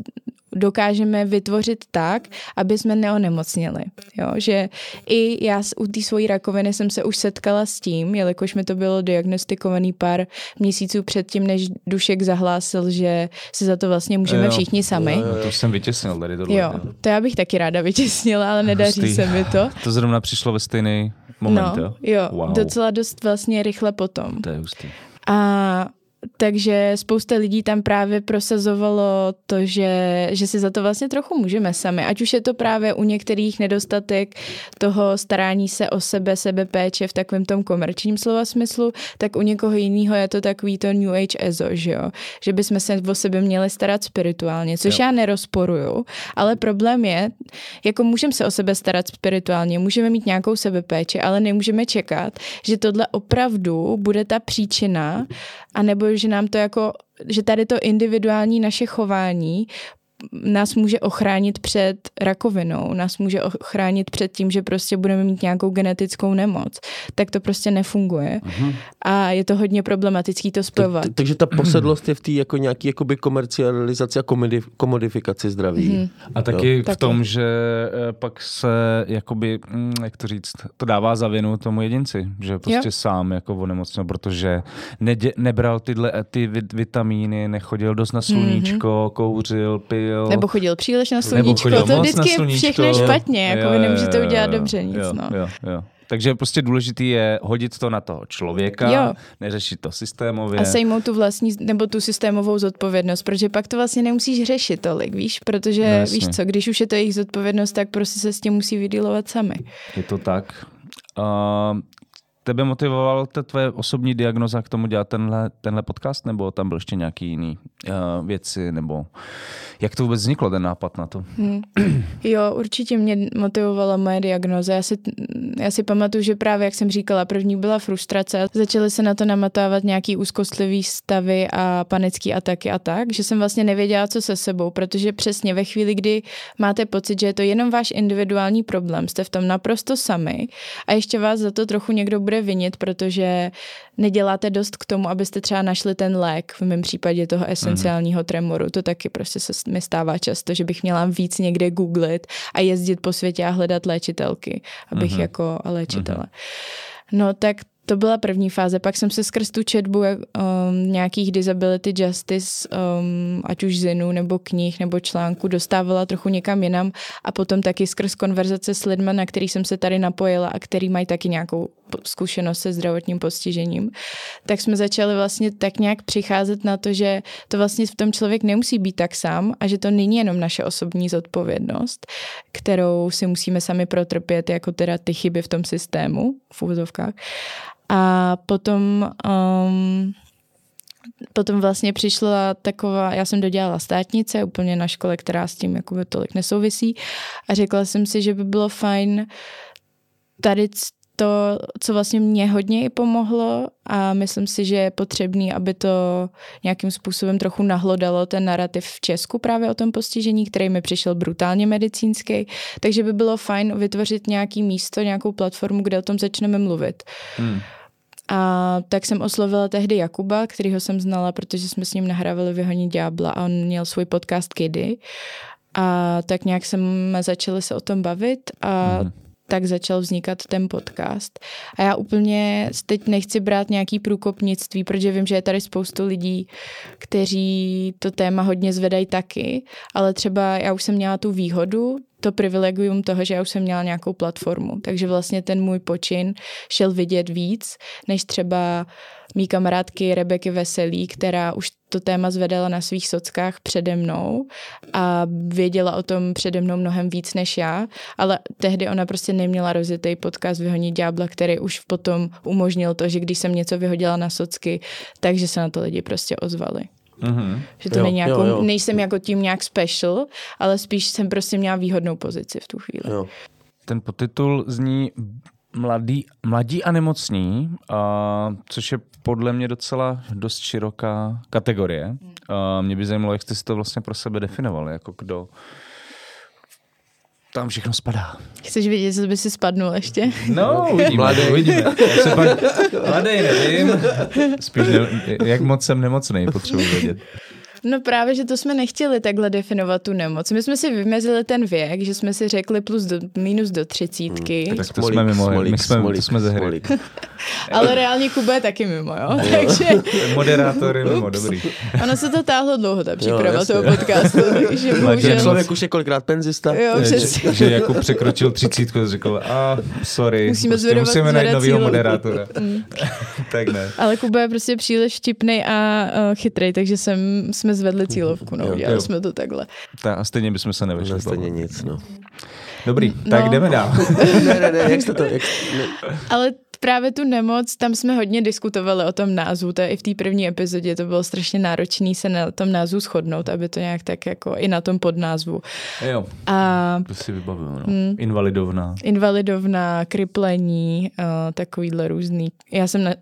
dokážeme vytvořit tak, aby jsme neonemocněli. Jo? Že i já s- u té svojí rakoviny jsem se už setkala s tím, jelikož mi to bylo diagnostikovaný pár měsíců předtím, než Dušek zahlásil, že si za to vlastně můžeme Jo. všichni sami. No, to jsem vytěsnil tady tohle. Jo, to já bych taky ráda vytěsnila, ale nedaří Hustý. se mi to. To zrovna přišlo ve stejný moment, no, jo? jo, Wow. docela dost vlastně rychle potom. To je hustý. A takže spousta lidí tam právě prosazovalo to, že, že si za to vlastně trochu můžeme sami. Ať už je to právě u některých nedostatek toho starání se o sebe, sebepéče v takovém tom komerčním slova smyslu, tak u někoho jiného je to takový to New Age EZO, že jo? Že bychom se o sebe měli starat spirituálně, což Jo. já nerozporuju, ale problém je, jako můžeme se o sebe starat spirituálně, můžeme mít nějakou sebepéči, ale nemůžeme čekat, že tohle opravdu bude ta příčina, anebo že nám to jako, že tady to individuální naše chování nás může ochránit před rakovinou, nás může ochránit před tím, že prostě budeme mít nějakou genetickou nemoc. Tak to prostě nefunguje. A je to hodně problematický to spojovat. Tak, takže ta posedlost je v té jako nějaký jakoby komercializaci a komodif- komodifikaci zdraví. Mhm. A taky v Taky. tom, že eh, pak se, jakoby, mm, jak to říct, to dává za vinu tomu jedinci, že prostě Jo. sám jako onemocněl, protože nedě, nebral tyhle ty vit- vitamíny, nechodil dost na sluníčko, kouřil, pil. Mhm. Nebo chodil příliš na Nebo sluníčko, chodil to vždycky na sluníčko. všechno je špatně, jako vy Jo, nemůžete jo, udělat jo, dobře nic. jo, no. jo, jo. Takže prostě důležitý je hodit to na toho člověka, Jo. neřešit to systémově. A sejmout tu vlastní, nebo tu systémovou zodpovědnost, protože pak to vlastně nemusíš řešit tolik, víš, protože No, jasně. víš co, když už je to jejich zodpovědnost, tak prostě se s tím musí vydílovat sami. Je to tak. Uh, tebe motivoval ta tvoje osobní diagnoza k tomu dělat tenhle, tenhle podcast, nebo tam byl ještě nějaký jiný uh, věci, nebo jak to vůbec vzniklo, ten nápad na to? Jo, určitě mě motivovala moje diagnoza. Já si, já si pamatuju, že právě, jak jsem říkala, první byla frustrace. Začaly se na to namatávat nějaký úzkostlivý stavy a panický ataky a tak, že jsem vlastně nevěděla, co se sebou, protože přesně ve chvíli, kdy máte pocit, že je to jenom váš individuální problém, jste v tom naprosto sami a ještě vás za to trochu někdo vinit, protože neděláte dost k tomu, abyste třeba našli ten lék, v mém případě toho esenciálního tremoru. To taky prostě se mi stává často, že bych měla víc někde googlit a jezdit po světě a hledat léčitelky, abych jako a léčitele. No tak to byla první fáze, pak jsem se skrz tu četbu um, nějakých disability justice, um, ať už zinu nebo knih nebo článku, dostávala trochu někam jinam a potom taky skrz konverzace s lidmi, na který jsem se tady napojila a který mají taky nějakou zkušenost se zdravotním postižením, tak jsme začali vlastně tak nějak přicházet na to, že to vlastně v tom člověk nemusí být tak sám a že to není jenom naše osobní zodpovědnost, kterou si musíme sami protrpět, jako teda ty chyby v tom systému, v úvozovkách. A potom um, potom vlastně přišla taková, já jsem dodělala státnice úplně na škole, která s tím jakoby tolik nesouvisí a řekla jsem si, že by bylo fajn tady to, co vlastně mě hodně i pomohlo a myslím si, že je potřebný, aby to nějakým způsobem trochu nahlodalo ten narrativ v Česku právě o tom postižení, který mi přišel brutálně medicínský, takže by bylo fajn vytvořit nějaký místo, nějakou platformu, kde o tom začneme mluvit. Hmm. A tak jsem oslovila tehdy Jakuba, kterýho jsem znala, protože jsme s ním nahrávali Vyhoní ďábla a on měl svůj podcast Kidy. A tak nějak jsme začali se o tom bavit a mm tak začal vznikat ten podcast. A já úplně teď nechci brát nějaký průkopnictví, protože vím, že je tady spoustu lidí, kteří to téma hodně zvedají taky, ale třeba já už jsem měla tu výhodu, to privilegium toho, že já už jsem měla nějakou platformu. Takže vlastně ten můj počin šel vidět víc, než třeba mý kamarádky Rebeky Veselý, která už to téma zvedala na svých sockách přede mnou a věděla o tom přede mnou mnohem víc než já, ale tehdy ona prostě neměla rozjetý podcast Vyhonit ďábla, který už potom umožnil to, že když jsem něco vyhodila na socky, takže se na to lidi prostě ozvali. Mm-hmm. Že to Jo, není jako, jo, jo. nejsem jako tím nějak special, ale spíš jsem prostě měla výhodnou pozici v tu chvíli. Jo. Ten podtitul zní Mladý, mladí a nemocní, a, což je podle mě docela dost široká kategorie. A mě by zajímalo, jak jste si to vlastně pro sebe definovali, jako kdo tam všechno spadá. Chceš vědět, co by si spadnul ještě? No, uvidíme. Mladý. uvidíme. Já se pak, mladý nevím. Spíš ne, jak moc jsem nemocný, potřebuji vědět. No právě, že to jsme nechtěli takhle definovat tu nemoc. My jsme si vymezili ten věk, že jsme si řekli plus do, minus do třicítky, Tak to Smolík, jsme mimo, smolík, my jsme, smolík, to jsme ze hry. ale reálně Kuba je taky mimo, jo? Takže Moderátor je mimo, dobrý. ono se to táhlo dlouho, ta příprava jasně. toho podcastu, takže a Člověk už je kolikrát penzista. Jo, že, přesně. že jako překročil třicítku a řekl, a sorry, Musíme prostě zvedovat- musíme najít cílovku. moderátora. tak ne. Ale Kuba je prostě příliš vtipný a chytrý, takže jsem, jsme zvedli cílovku, no, Jo, udělali jo. jsme to takhle. Ta, a stejně bychom se nevešli. Že stejně nic, no. Dobrý, No. tak jdeme dál. ne, ne, ne, jak jste to, jak, ne, Ale právě tu nemoc, tam jsme hodně diskutovali o tom názvu, to je i v té první epizodě, to bylo strašně náročné se na tom názvu shodnout, aby to nějak tak jako i na tom podnázvu. jo, A to si vybavuju. No. Hmm. Invalidovna. invalidovna, kriplení, uh, takovýhle různý. Já jsem na,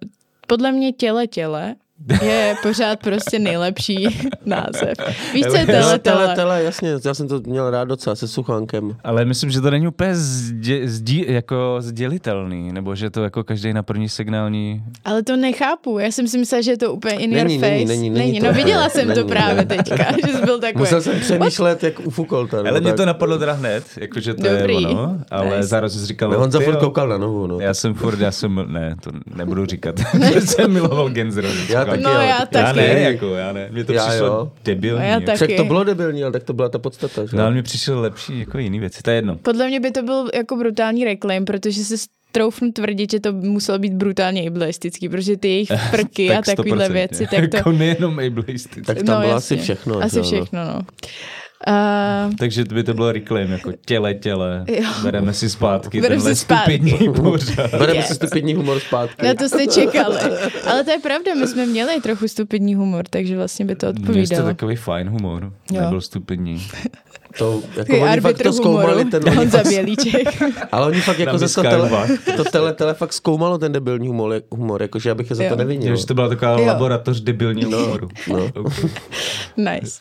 podle mě těle těle je pořád prostě nejlepší název. Víš, co je Tele, tele, tele, jasně, já jsem to měl rád docela se suchánkem. Ale myslím, že to není úplně zdě, zdí, jako sdělitelný, nebo že to jako každý na první signální... Ale to nechápu. Já jsem si myslela, že je to úplně in Není, your není, face. není, není to No úplně- viděla jsem to není, právě není. teďka, že jsi byl takový. Musel jsem přemýšlet, jak ufukol to. Ale no, mě tak. to napadlo teda hned, jakože to Dobrý. je ono, ale Nice. zároveň jsi říkal... No, Honza ty furt koukal na novu, no. Já jsem furt, já jsem, ne, to nebudu říkat, že jsem miloval Genzero. Já taky, No já Já taky. ne, jako, já ne. Mně to Já přišlo jo. debilní. Já jako. taky. Však to bylo debilní, ale tak to byla ta podstata, že? No, ale mně přišlo lepší jako jiný věci, to je jedno. Podle mě by to byl jako brutální reclaim, protože se troufnu tvrdit, že to muselo být brutálně ableistický, protože ty jejich prky a takovéhle 100%, věci, tak to... Jako nejenom ableistický. tak tam bylo jasně. asi všechno. Asi no. všechno, no. Uh, Takže by to bylo reclaim, jako těle, těle, Jo. bereme si zpátky Bereme tenhle si zpátky. stupidní pořád. Bereme Yes. si stupidní humor zpátky. na to jste čekali. Ale to je pravda, my jsme měli trochu stupidní humor, takže vlastně by to Měli jste odpovídalo. takový fajn humor, Jo. nebyl stupidní. To, jako Takový oni fakt to zkoumali, humoru, ten, oni fakt, Bělíček. ale oni fakt jako Na za to miskách tele, to tele, tele fakt zkoumalo ten debilní humor, humor jakože abych je za Jo. to nevinil. Jo. Že to byla taková Jo. laboratoř debilního humoru. no. Okay. Nice.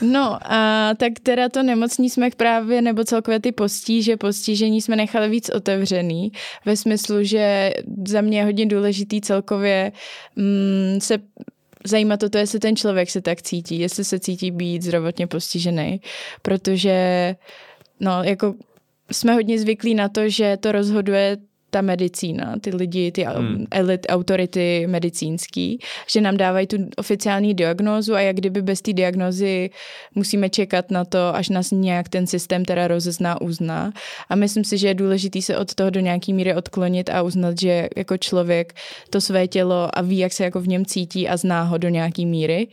No a tak teda to nemocní jsme právě, nebo celkově ty postíže, postižení jsme nechali víc otevřený, ve smyslu, že za mě je hodně důležitý celkově mm, se zajímat o to, jestli ten člověk se tak cítí, jestli se cítí být zdravotně postižený, protože no, jako jsme hodně zvyklí na to, že to rozhoduje ta medicína, ty lidi, ty hmm. elit, autority medicínský, že nám dávají tu oficiální diagnózu a jak kdyby bez té diagnózy musíme čekat na to, až nás nějak ten systém teda rozezná, uzná. A myslím si, že je důležité se od toho do nějaký míry odklonit a uznat, že jako člověk to své tělo a ví, jak se jako v něm cítí a zná ho do nějaký míry.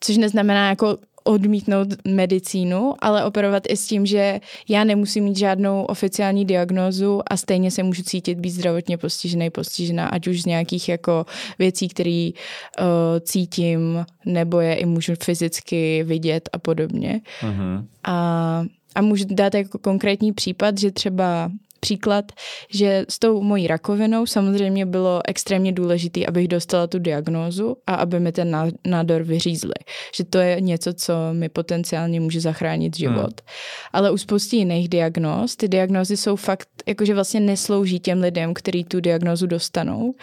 Což neznamená jako odmítnout medicínu, ale operovat i s tím, že já nemusím mít žádnou oficiální diagnózu a stejně se můžu cítit být zdravotně postižený, postižená, ať už z nějakých jako věcí, které uh, cítím, nebo je i můžu fyzicky vidět a podobně. Mhm. A, a můžu dát jako konkrétní případ, že třeba příklad, že s tou mojí rakovinou samozřejmě bylo extrémně důležité, abych dostala tu diagnózu a aby mi ten nádor vyřízli. Že to je něco, co mi potenciálně může zachránit život. Hmm. Ale u spousty jiných diagnóz, ty diagnózy jsou fakt, jakože vlastně neslouží těm lidem, kteří tu diagnózu dostanou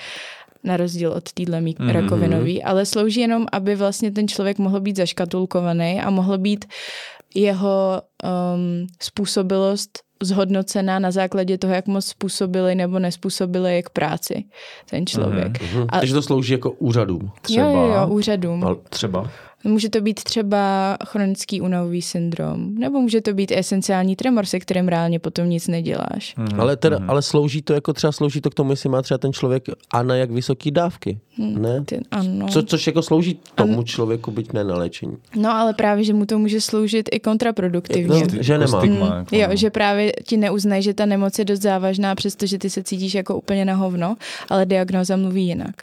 na rozdíl od týdle mm-hmm. rakovinový, ale slouží jenom, aby vlastně ten člověk mohl být zaškatulkovaný a mohl být jeho um, způsobilost zhodnocená na základě toho, jak moc způsobili nebo nespůsobili k práci ten člověk. Mm-hmm. A... Takže to slouží jako úřadům třeba? Jo, jo, jo úřadům. Třeba? Může to být třeba chronický únavový syndrom, nebo může to být esenciální tremor, se kterým reálně potom nic neděláš. Mm-hmm. Ale, teda, mm-hmm. ale slouží to jako třeba slouží to k tomu, jestli má třeba ten člověk a na jak vysoký dávky, hmm, ne? Ty, ano. Co, což jako slouží tomu ano. člověku, byť ne na léčení. No ale právě, že mu to může sloužit i kontraproduktivně. No, že nemá. Mm, jo, no. že právě ti neuznají, že ta nemoc je dost závažná, přestože ty se cítíš jako úplně na hovno, ale diagnoza mluví jinak.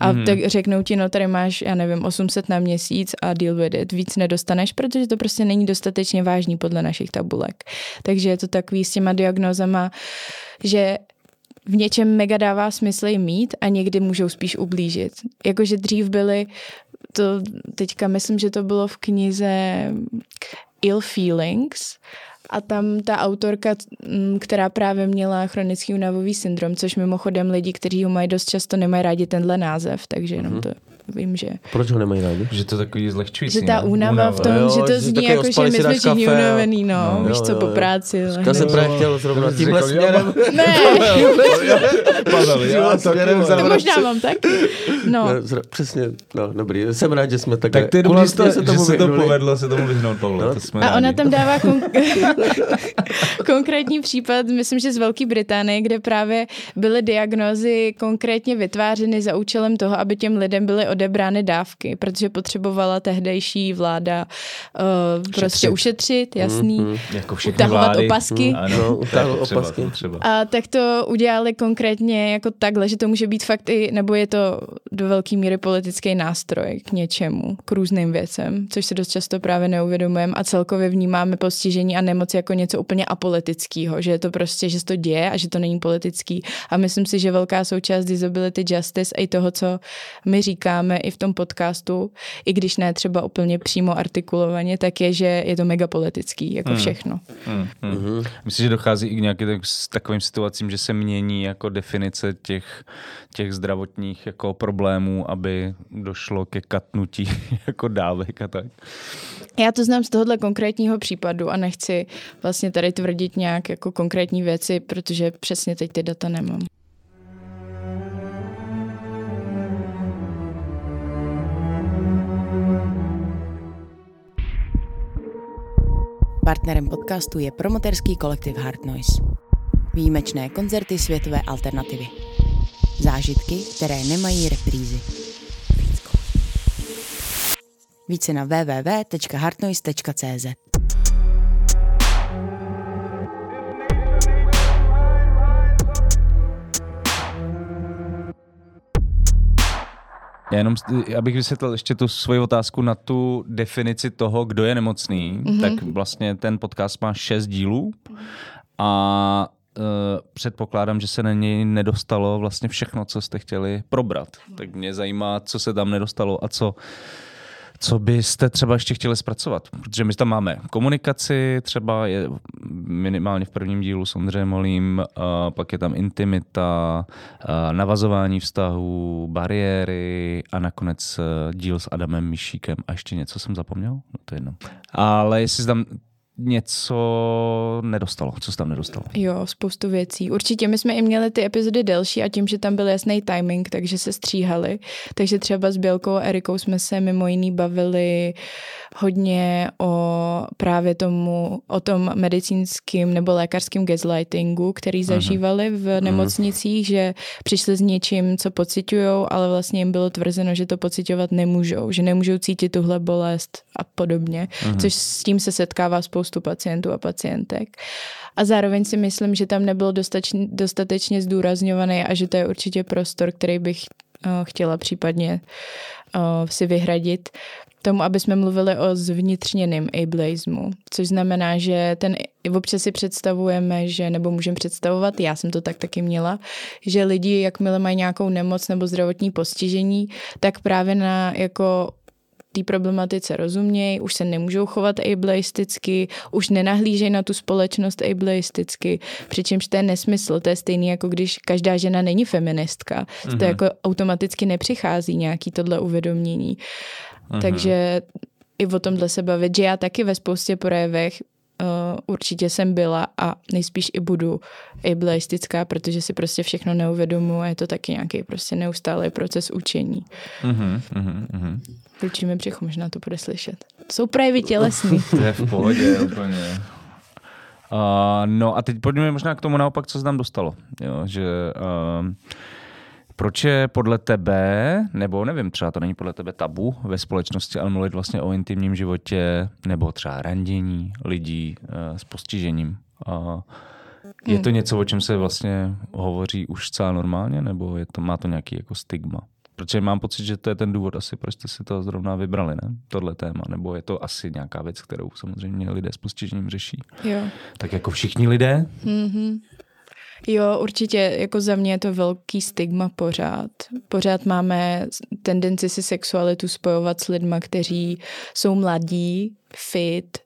A mm. tak řeknou ti, no tady máš, já nevím, 800 na měsíc a deal with it. Víc nedostaneš, protože to prostě není dostatečně vážný podle našich tabulek. Takže je to takový s těma diagnózama, že v něčem mega dává smysl jim mít a někdy můžou spíš ublížit. Jakože dřív byly, to teďka myslím, že to bylo v knize Ill Feelings, a tam ta autorka, mm, která právě měla chronický únavový syndrom, což mimochodem lidi, kteří ho mají dost často, nemají rádi tenhle název, takže jenom mm-hmm. to vím, že... Proč ho nemají rádi? Že to takový zlehčující. Že ta únava, únava. v tom, jo, že to že zní jako, že my jsme všichni unavený, no, no víš co, po práci. Já jsem právě chtěl zrovna tímhle směrem. Ne. To možná mám tak. No. Přesně, no, dobrý. Jsem rád, že jsme tak... Tak ty dobrý, že se to povedlo se tomu vyhnout, Pavle. A ona tam dává konkrétní případ, myslím, že z Velké Británie, kde právě byly diagnózy konkrétně vytvářeny za účelem toho, aby těm lidem byly odebrány dávky, protože potřebovala tehdejší vláda uh, prostě ušetřit, jasný, mm-hmm. jako utahovat vlády. opasky. Mm, ano, utahovat opasky. Třeba. A tak to udělali konkrétně jako takhle, že to může být fakt i, nebo je to do velké míry politický nástroj k něčemu, k různým věcem, což se dost často právě neuvědomujeme a celkově vnímáme postižení a nemoc jako něco úplně apolitického, že je to prostě, že se to děje a že to není politický. A myslím si, že velká součást disability justice a i toho, co my říkáme i v tom podcastu, i když ne třeba úplně přímo artikulovaně, tak je, že je to mega politický, jako hmm. všechno. Hmm. Hmm. Hmm. Myslím, že dochází i k nějakým takovým situacím, že se mění jako definice těch, těch zdravotních jako problémů, aby došlo ke katnutí jako dávek a tak. Já to znám z tohohle konkrétního případu a nechci vlastně tady tvrdit nějak jako konkrétní věci, protože přesně teď ty data nemám. Partnerem podcastu je promoterský kolektiv Hard Noise. Výjimečné koncerty světové alternativy. Zážitky, které nemají reprízy. Více na www.hardnoise.cz Já jenom, abych vysvětlil ještě tu svoji otázku na tu definici toho, kdo je nemocný, mm-hmm. tak vlastně ten podcast má šest dílů a uh, předpokládám, že se na něj nedostalo vlastně všechno, co jste chtěli probrat. Tak mě zajímá, co se tam nedostalo a co co byste třeba ještě chtěli zpracovat? Protože my tam máme komunikaci, třeba je minimálně v prvním dílu samozřejmě molím, pak je tam intimita, navazování vztahů, bariéry a nakonec e, díl s Adamem Myšíkem. A ještě něco jsem zapomněl? No to je jedno. Ale jestli tam něco nedostalo. Co jsi tam nedostalo? Jo, spoustu věcí. Určitě my jsme i měli ty epizody delší a tím, že tam byl jasný timing, takže se stříhali. Takže třeba s Bělkou a Erikou jsme se mimo jiný bavili hodně o právě tomu, o tom medicínským nebo lékařským gaslightingu, který zažívali v nemocnicích, že přišli s něčím, co pocitují, ale vlastně jim bylo tvrzeno, že to pocitovat nemůžou, že nemůžou cítit tuhle bolest a podobně, Aha. což s tím se setkává spoustu pacientů a pacientek. A zároveň si myslím, že tam nebyl dostatečně, dostatečně zdůrazňovaný a že to je určitě prostor, který bych uh, chtěla případně uh, si vyhradit tomu, aby jsme mluvili o zvnitřněném ableismu, což znamená, že ten občas si představujeme, že nebo můžeme představovat, já jsem to tak taky měla, že lidi, jakmile mají nějakou nemoc nebo zdravotní postižení, tak právě na jako té problematice rozumějí, už se nemůžou chovat ableisticky, už nenahlížejí na tu společnost ableisticky, přičemž to je nesmysl, to je stejný jako když každá žena není feministka, mm-hmm. to Mhm. jako automaticky nepřichází nějaký tohle uvědomění. Mm-hmm. Takže i o tomhle se bavit, že já taky ve spoustě projevech určitě jsem byla a nejspíš i budu ableistická, protože si prostě všechno neuvědomuji a je to taky nějaký prostě neustálý proces učení. Mhm, mhm, mhm. Klučíme břicho, možná to bude slyšet. Jsou projevy tělesný. To je v pohodě úplně. Uh, no a teď pojďme možná k tomu naopak, co se nám dostalo. Jo, že uh, proč je podle tebe, nebo nevím, třeba to není podle tebe tabu ve společnosti, ale mluvit vlastně o intimním životě, nebo třeba randění lidí uh, s postižením. Uh, je to něco, o čem se vlastně hovoří už celá normálně, nebo je to, má to nějaký jako stigma? Protože mám pocit, že to je ten důvod asi, proč jste si to zrovna vybrali, ne? Tohle téma. Nebo je to asi nějaká věc, kterou samozřejmě lidé s postižením řeší. Jo. Tak jako všichni lidé? Jo, určitě, jako za mě je to velký stigma pořád. Pořád máme tendenci si sexualitu spojovat s lidma, kteří jsou mladí, fit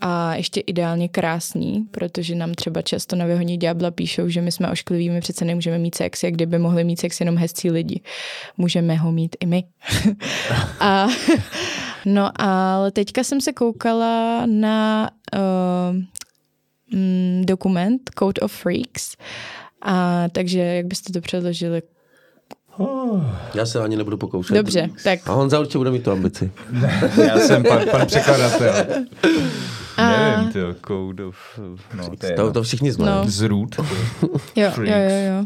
a ještě ideálně krásní, protože nám třeba často na vyhoní ďábla píšou, že my jsme oškliví, my přece nemůžeme mít sex, jak kdyby mohli mít sex jenom hezcí lidi. Můžeme ho mít i my. a, no ale teďka jsem se koukala na uh, mm, dokument Code of Freaks. A takže jak byste to předložili? Já se ani nebudu pokoušet. Dobře, tak A Honza určitě bude mít tu ambici. Já jsem pan, pan překladatel. A- Nevím, ty code of... No, to je To, to všichni znají. No. zrůd. jo, jo, jo, jo.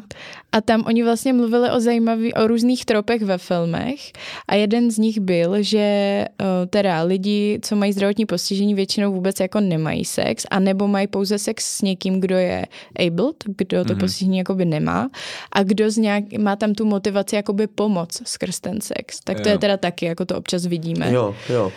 A tam oni vlastně mluvili o zajímavý, o různých tropech ve filmech a jeden z nich byl, že uh, teda lidi, co mají zdravotní postižení, většinou vůbec jako nemají sex, a nebo mají pouze sex s někým, kdo je abled, kdo to mm-hmm. postižení jakoby nemá a kdo z nějak, má tam tu motivaci jakoby pomoc skrz ten sex. Tak to Jo. je teda taky, jako to občas vidíme. Jo, jo.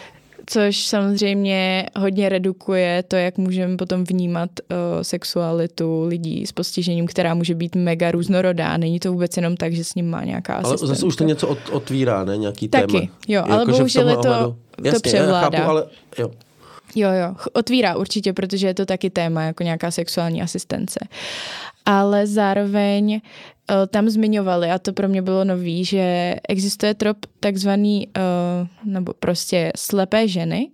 Což samozřejmě hodně redukuje to, jak můžeme potom vnímat uh, sexualitu lidí s postižením, která může být mega různorodá. Není to vůbec jenom tak, že s ním má nějaká Ale asistentka. zase už to něco od, otvírá, ne? Nějaký Taky, téma. jo, ale Jakože v bohužel je to- ohledu- to Jasně, já převládá. chápu, ale jo. Jo, jo, otvírá určitě, protože je to taky téma, jako nějaká sexuální asistence. Ale zároveň tam zmiňovali, a to pro mě bylo nový, že existuje trop takzvaný, uh, nebo prostě slepé ženy,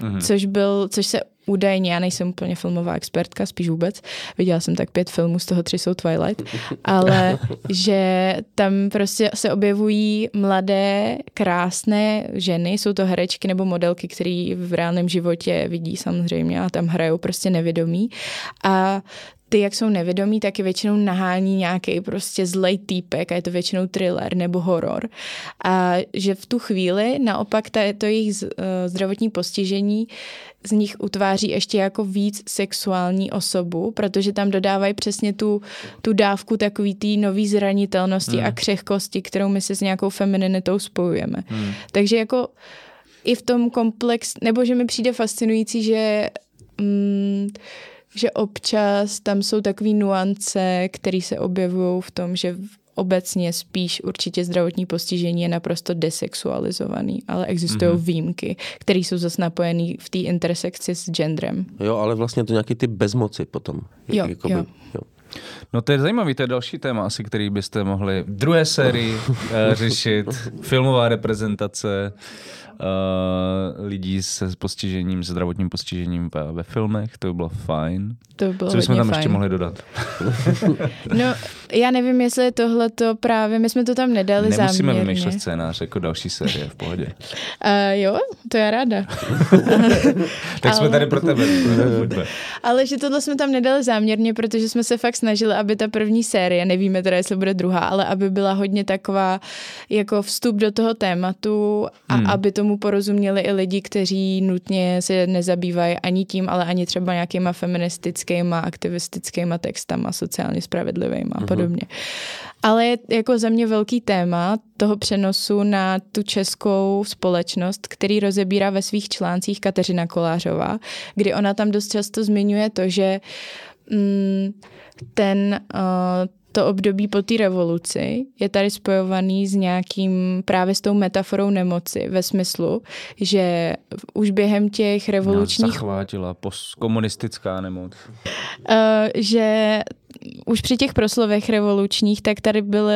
mm-hmm. což byl, což se údajně, já nejsem úplně filmová expertka, spíš vůbec, viděla jsem tak pět filmů, z toho tři jsou Twilight, ale že tam prostě se objevují mladé, krásné ženy, jsou to herečky nebo modelky, které v reálném životě vidí samozřejmě a tam hrajou prostě nevědomí. A ty, jak jsou nevědomí, tak je většinou nahání nějaký prostě zlej týpek a je to většinou thriller nebo horor. A že v tu chvíli naopak ta, to jejich eh, zdravotní postižení z nich utváří ještě jako víc sexuální osobu, protože tam dodávají přesně tu, tu dávku takový té nový zranitelnosti hmm. a křehkosti, kterou my si s nějakou femininitou spojujeme. Hmm. Takže jako i v tom komplex, nebo že mi přijde fascinující, že mm, že občas tam jsou takové nuance, které se objevují v tom, že obecně spíš určitě zdravotní postižení je naprosto desexualizovaný, ale existují mm-hmm. výjimky, které jsou zase napojené v té intersekci s genderem. Jo, ale vlastně to nějaký ty bezmoci potom. Jo, Jakoby, jo. jo. No to je zajímavý, to je další téma asi, který byste mohli v druhé sérii eh, řešit. Filmová reprezentace uh, lidí se postižením, se zdravotním postižením ve, ve filmech, to by bylo fajn. To by bylo Co bychom tam fajn. ještě mohli dodat? No, já nevím, jestli je tohle to právě, my jsme to tam nedali Nemusíme záměrně. vymýšlet scénář jako další série, v pohodě. Uh, jo, to je ráda. Tak jsme tady pro tebe. Ale že tohle jsme tam nedali záměrně, protože jsme se fakt snažili, aby ta první série, nevíme teda, jestli bude druhá, ale aby byla hodně taková jako vstup do toho tématu a hmm. aby tomu porozuměli i lidi, kteří nutně se nezabývají ani tím, ale ani třeba nějakýma feministickýma, aktivistickýma textama, sociálně spravedlivýma a podobně. Podobně. Ale je jako za mě velký téma toho přenosu na tu českou společnost, který rozebírá ve svých článcích Kateřina Kolářová, kdy ona tam dost často zmiňuje to, že mm, ten uh, to období po té revoluci je tady spojovaný s nějakým právě s tou metaforou nemoci ve smyslu, že už během těch revolučních... Nás zachvátila postkomunistická nemoc. Uh, že už při těch proslovech revolučních, tak tady byla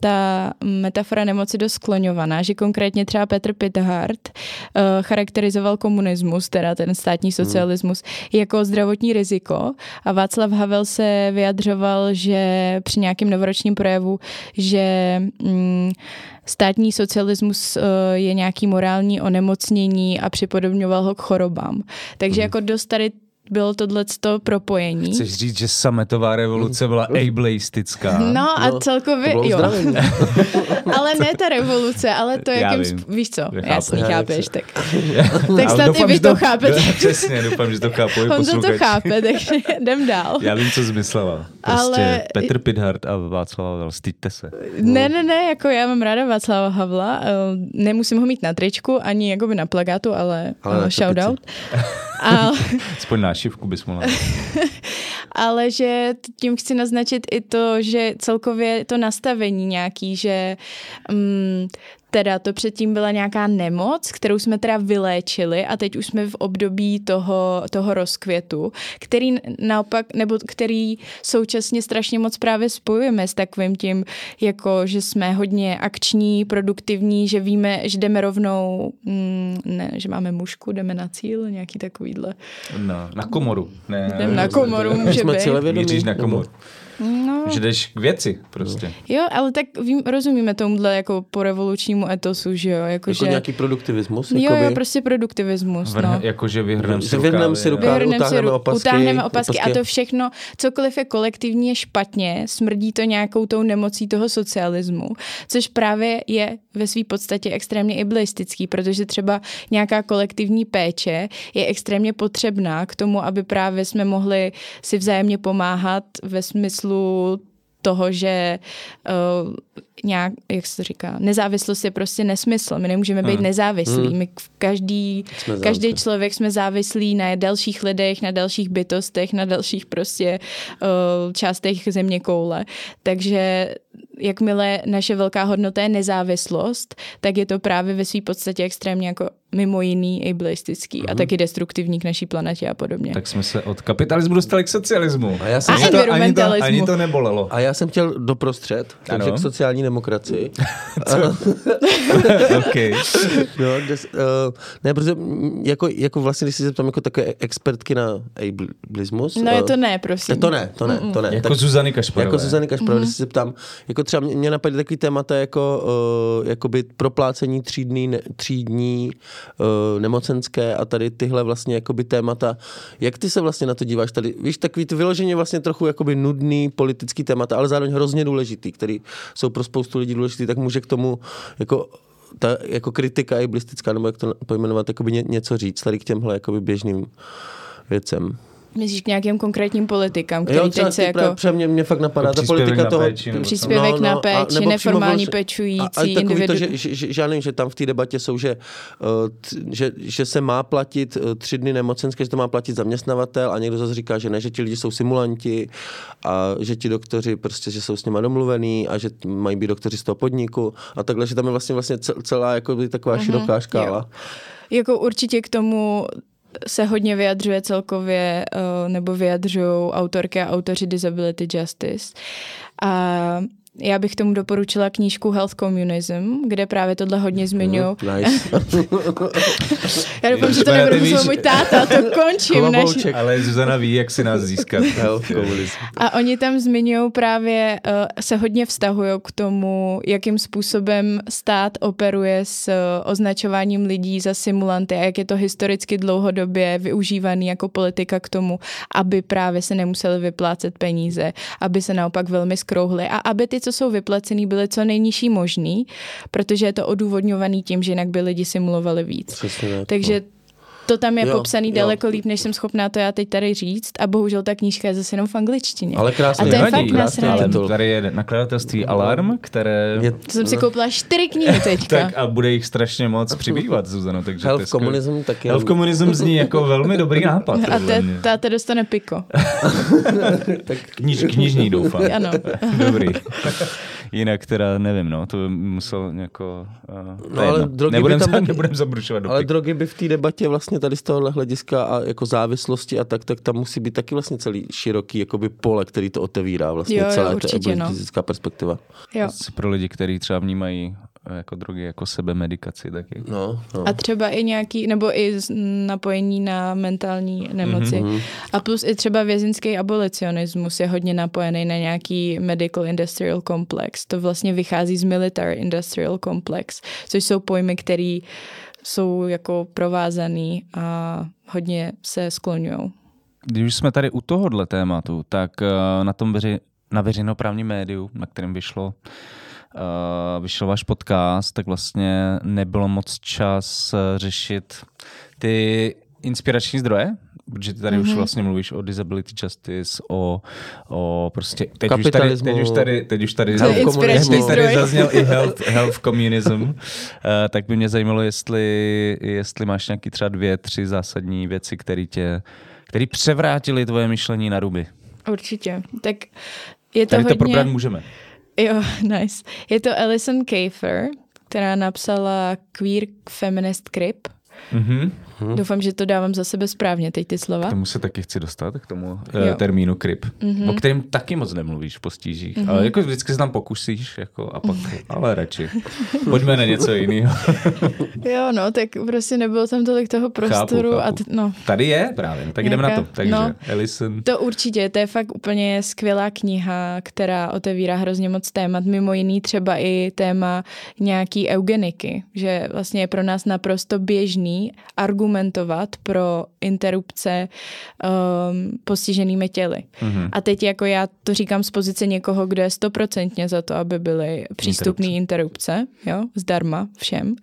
ta metafora nemoci dost skloňovaná, že konkrétně třeba Petr Pithard uh, charakterizoval komunismus, teda ten státní hmm. socialismus, hmm. jako zdravotní riziko a Václav Havel se vyjadřoval, že při nějakém novoročním projevu, že mm, státní socialismus uh, je nějaký morální onemocnění a připodobňoval ho k chorobám. Takže hmm. jako dost tady bylo tohle propojení. Chceš říct, že sametová revoluce byla ableistická? No a no, celkově, jo. ale ne ta revoluce, ale to, jakým, sp- víš co, chápu, já chápeš, tak, tak snad doufám, i vy to, to chápete. Přesně, doufám, že to chápu On to, to chápe, takže jdem dál. Já vím, co zmyslela. Prostě ale... Petr Pidhart a Václav Havel, styďte se. Ne, ne, ne, jako já mám ráda Václava Havla, eh, nemusím ho mít na tričku, ani jakoby na plagátu, ale, ale shoutout. A... Aspoň nášivku bys mohla. Ale že tím chci naznačit i to, že celkově to nastavení nějaký, že um, teda to předtím byla nějaká nemoc, kterou jsme teda vyléčili a teď už jsme v období toho, toho rozkvětu, který naopak, nebo který současně strašně moc právě spojujeme s takovým tím, jako že jsme hodně akční, produktivní, že víme, že jdeme rovnou, mm, ne, že máme mušku, jdeme na cíl, nějaký takovýhle. Na, na komoru. Ne, Jdem na komoru, může být. Míříš na komoru. No. Že jdeš k věci prostě. Jo, ale tak vím, rozumíme tomuhle jako po revolučnímu etosu, že jo? Jako, jako že... nějaký produktivismus? Jo, jakoby... jo, prostě produktivismus, Vrh, no. Jakože vyhrneme si rukávy. si rukávy, vyhrnem utáhneme si, opasky. Utáhneme opasky, opasky a to všechno, cokoliv je kolektivní, je špatně, smrdí to nějakou tou nemocí toho socialismu, což právě je ve své podstatě extrémně iblistický, protože třeba nějaká kolektivní péče je extrémně potřebná k tomu, aby právě jsme mohli si vzájemně pomáhat ve smyslu toho, že uh, nějak, jak se to říká, nezávislost je prostě nesmysl. My nemůžeme být hmm. nezávislí. Hmm. My každý, každý člověk jsme závislí na dalších lidech, na dalších bytostech, na dalších prostě uh, částech země koule. Takže jakmile naše velká hodnota je nezávislost, tak je to právě ve své podstatě extrémně jako mimo jiný ableistický uh-huh. a mhm. taky destruktivní k naší planetě a podobně. Tak jsme se od kapitalismu dostali k socialismu. A, já jsem a to, ani, to, ani to nebolelo. A já jsem chtěl doprostřed, takže ano. k sociální demokracii. OK. no, des, uh, ne, protože jako, jako vlastně, když si zeptám jako také expertky na ableismus. No je to ne, prosím. To ne, to ne, to ne. Jako tak, Zuzany Kašparové. Jako Zuzany Kašparové, mm-hmm. když si zeptám, jako třeba mě, mě napadly takový témata jako uh, jakoby proplácení třídní, ne, třídní uh, nemocenské a tady tyhle vlastně jakoby témata. Jak ty se vlastně na to díváš tady? Víš, takový ty vyloženě vlastně trochu jakoby nudný politický témata, ale zároveň hrozně důležitý, který jsou pro spoustu lidí důležitý, tak může k tomu jako ta jako kritika iblistická, nebo jak to pojmenovat, jakoby ně, něco říct tady k těmhle jakoby běžným věcem. Myslíš k nějakým konkrétním politikám, který jo, teď se jako... Třeba mě, mě fakt napadá ta politika toho... Péči, příspěvek no, no, na péči, a, neformální pečující, a, a individu... to, že, že, že, že, že tam v té debatě jsou, že, uh, že, že se má platit uh, tři dny nemocenské, že to má platit zaměstnavatel a někdo zase říká, že ne, že ti lidi jsou simulanti a že ti doktoři prostě, že jsou s nimi domluvený a že mají být doktoři z toho podniku a takhle, že tam je vlastně, vlastně celá jako taková uh-huh, široká škála. Jo. Jako určitě k tomu se hodně vyjadřuje celkově, uh, nebo vyjadřují autorky a autoři Disability Justice. A já bych tomu doporučila knížku Health Communism, kde právě tohle hodně zmiňují. Mm, nice. já doufám, že to nebude musel můj táta, to končím. Než... Ale Zuzana ví, jak si nás získat. Health Communism. A oni tam zmiňují právě, uh, se hodně vztahují k tomu, jakým způsobem stát operuje s uh, označováním lidí za simulanty a jak je to historicky dlouhodobě využívaný jako politika k tomu, aby právě se nemuseli vyplácet peníze, aby se naopak velmi skrouhly a aby ty co jsou vyplacený, byly co nejnižší možný, protože je to odůvodňovaný tím, že jinak by lidi simulovali víc. Přesně, Takže to tam je Jo, popsaný jo. daleko líp, než jsem schopná to já teď tady říct a bohužel ta knížka je zase jenom v angličtině. Ale krásný. A to je Nevadí, fakt krásný titul. Tady je nakladatelství Alarm, které... Je, To jsem si koupila čtyři knihy teďka. Tak a bude jich strašně moc přibývat, Zuzano, takže Health komunism taky. Health komunism zní jako velmi dobrý nápad. A táta dostane piko. Kniž, knižní doufám. Ano. Dobrý. Jinak teda nevím, no, to by musel jako... Uh, No, ale drogy by nebudem, tam za, nebudem zabrušovat do Ale drogy by v té debatě vlastně tady z tohohle hlediska a jako závislosti a tak, tak tam musí být taky vlastně celý široký jakoby pole, který to otevírá vlastně Jo, jo, celé určitě, no. fyzická perspektiva. Jo. Asi Pro lidi, kteří třeba vnímají jako drogy jako sebemedikaci taky. No, no. A třeba i nějaký, nebo i z- napojení na mentální nemoci. Mhm. Mm-hmm. A plus i třeba vězinský abolicionismus je hodně napojený na nějaký medical industrial complex. To vlastně vychází z military industrial complex, což jsou pojmy, které jsou jako provázaný a hodně se skloňují. Když už jsme tady u tohohle tématu, tak eh, na tom veři, na veřejnoprávním médiu, na kterém vyšlo, uh, vyšel váš podcast, tak vlastně nebylo moc čas eh, řešit ty inspirační zdroje, protože ty tady mm-hmm. už vlastně mluvíš o disability justice, o, o prostě, teď už tady, teď už tady, teď už tady, To Health teď tady zazněl i health, health communism, uh, tak by mě zajímalo, jestli, jestli máš nějaký třeba dvě, tři zásadní věci, které tě, které převrátily tvoje myšlení na ruby. Určitě. Tak je to Tady to hodně... probrat můžeme. Jo, nice. Je to Alison Kafer, která napsala Queer Feminist Crip. Mhm. Hmm. Doufám, že to dávám za sebe správně teď ty slova. K tomu se taky chci dostat, k tomu uh, Jo. termínu krip, mm-hmm. o kterém taky moc nemluvíš v postížích, mm-hmm. ale jako vždycky se tam pokusíš, jako a pak, ale radši. Pojďme na něco jiného. Jo, no, tak prostě nebylo tam tolik toho prostoru. chápu. A t- no, Tady je právě, tak jdeme na to. Takže no. Ellison. to určitě, to je fakt úplně skvělá kniha, která otevírá hrozně moc témat, mimo jiný třeba i téma nějaký eugeniky, že vlastně je pro nás naprosto běžný argumentovat pro interrupce um, postiženými těly. Mm-hmm. A teď jako já to říkám z pozice někoho, kdo je stoprocentně za to, aby byly přístupné interrupce, jo, zdarma všem,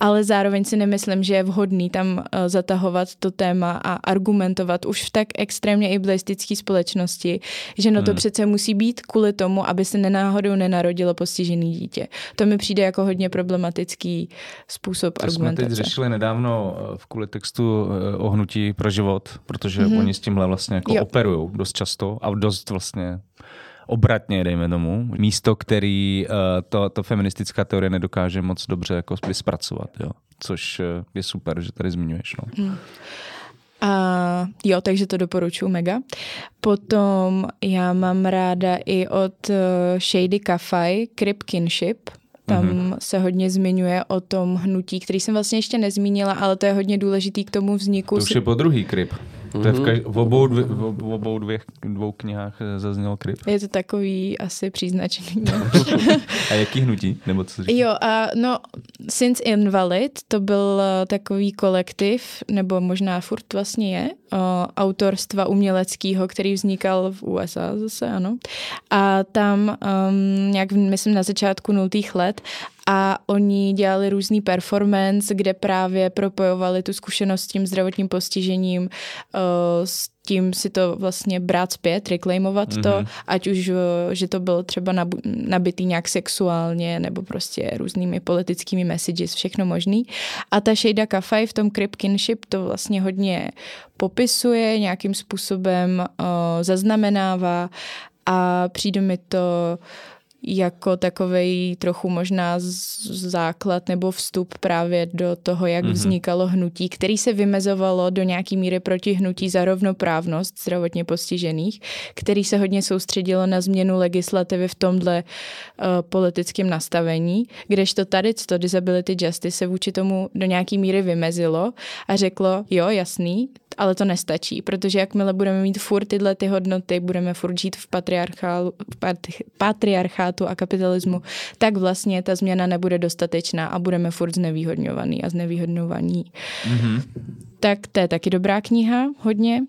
ale zároveň si nemyslím, že je vhodný tam uh, zatahovat to téma a argumentovat už v tak extrémně iblistické společnosti, že no to Hmm. přece musí být kvůli tomu, aby se nenáhodou nenarodilo postižený dítě. To mi přijde jako hodně problematický způsob To jsme teď argumentace. řešili nedávno eh, v kvůli textu eh, o hnutí pro život, protože mm-hmm. oni s tímhle vlastně jako operují dost často a dost vlastně obratně, dejme tomu. Místo, který uh, to, to feministická teorie nedokáže moc dobře jako zpracovat, jo. Což eh, je super, že tady zmiňuješ. No. A jo, takže to doporučuji mega. Potom já mám ráda i od Shady Kafaj Crip Kinship. Tam mm-hmm. se hodně zmiňuje o tom hnutí, který jsem vlastně ještě nezmínila, ale to je hodně důležitý k tomu vzniku. To už je po druhý kryp. To je v, kaž- v obou, dvě, v ob- v obou dvě, dvou knihách eh, zazněl kryp. je to takový asi příznačný. no. A jaký hnutí? Nebo co? Jo, a no, Since Invalid, to byl eh, takový kolektiv, nebo možná furt vlastně je, uh, autorstva uměleckého, který vznikal v USA zase, ano. A tam um, nějak, myslím, na začátku nultých let a oni dělali různý performance, kde právě propojovali tu zkušenost s tím zdravotním postižením, uh, s tím si to vlastně brát zpět, reclaimovat mm-hmm. to, ať už, uh, že to bylo třeba nabitý nějak sexuálně nebo prostě různými politickými messages, všechno možný. A ta Shada Kafaj v tom Crip Kinship to vlastně hodně popisuje, nějakým způsobem uh, zaznamenává a přijde mi to jako takovej trochu možná základ nebo vstup právě do toho, jak mm-hmm. vznikalo hnutí, který se vymezovalo do nějaký míry proti hnutí za rovnoprávnost zdravotně postižených, který se hodně soustředilo na změnu legislativy v tomhle uh, politickém nastavení, kdežto tady to Disability Justice se vůči tomu do nějaký míry vymezilo a řeklo, jo, jasný, ale to nestačí, protože jakmile budeme mít furt tyhle ty hodnoty, budeme furt žít v patriarchálu, v pat- patriarchátu patriarchátu a kapitalismu, tak vlastně ta změna nebude dostatečná a budeme furt znevýhodňovaný a znevýhodňovaní. Mm-hmm. Tak to je taky dobrá kniha, hodně.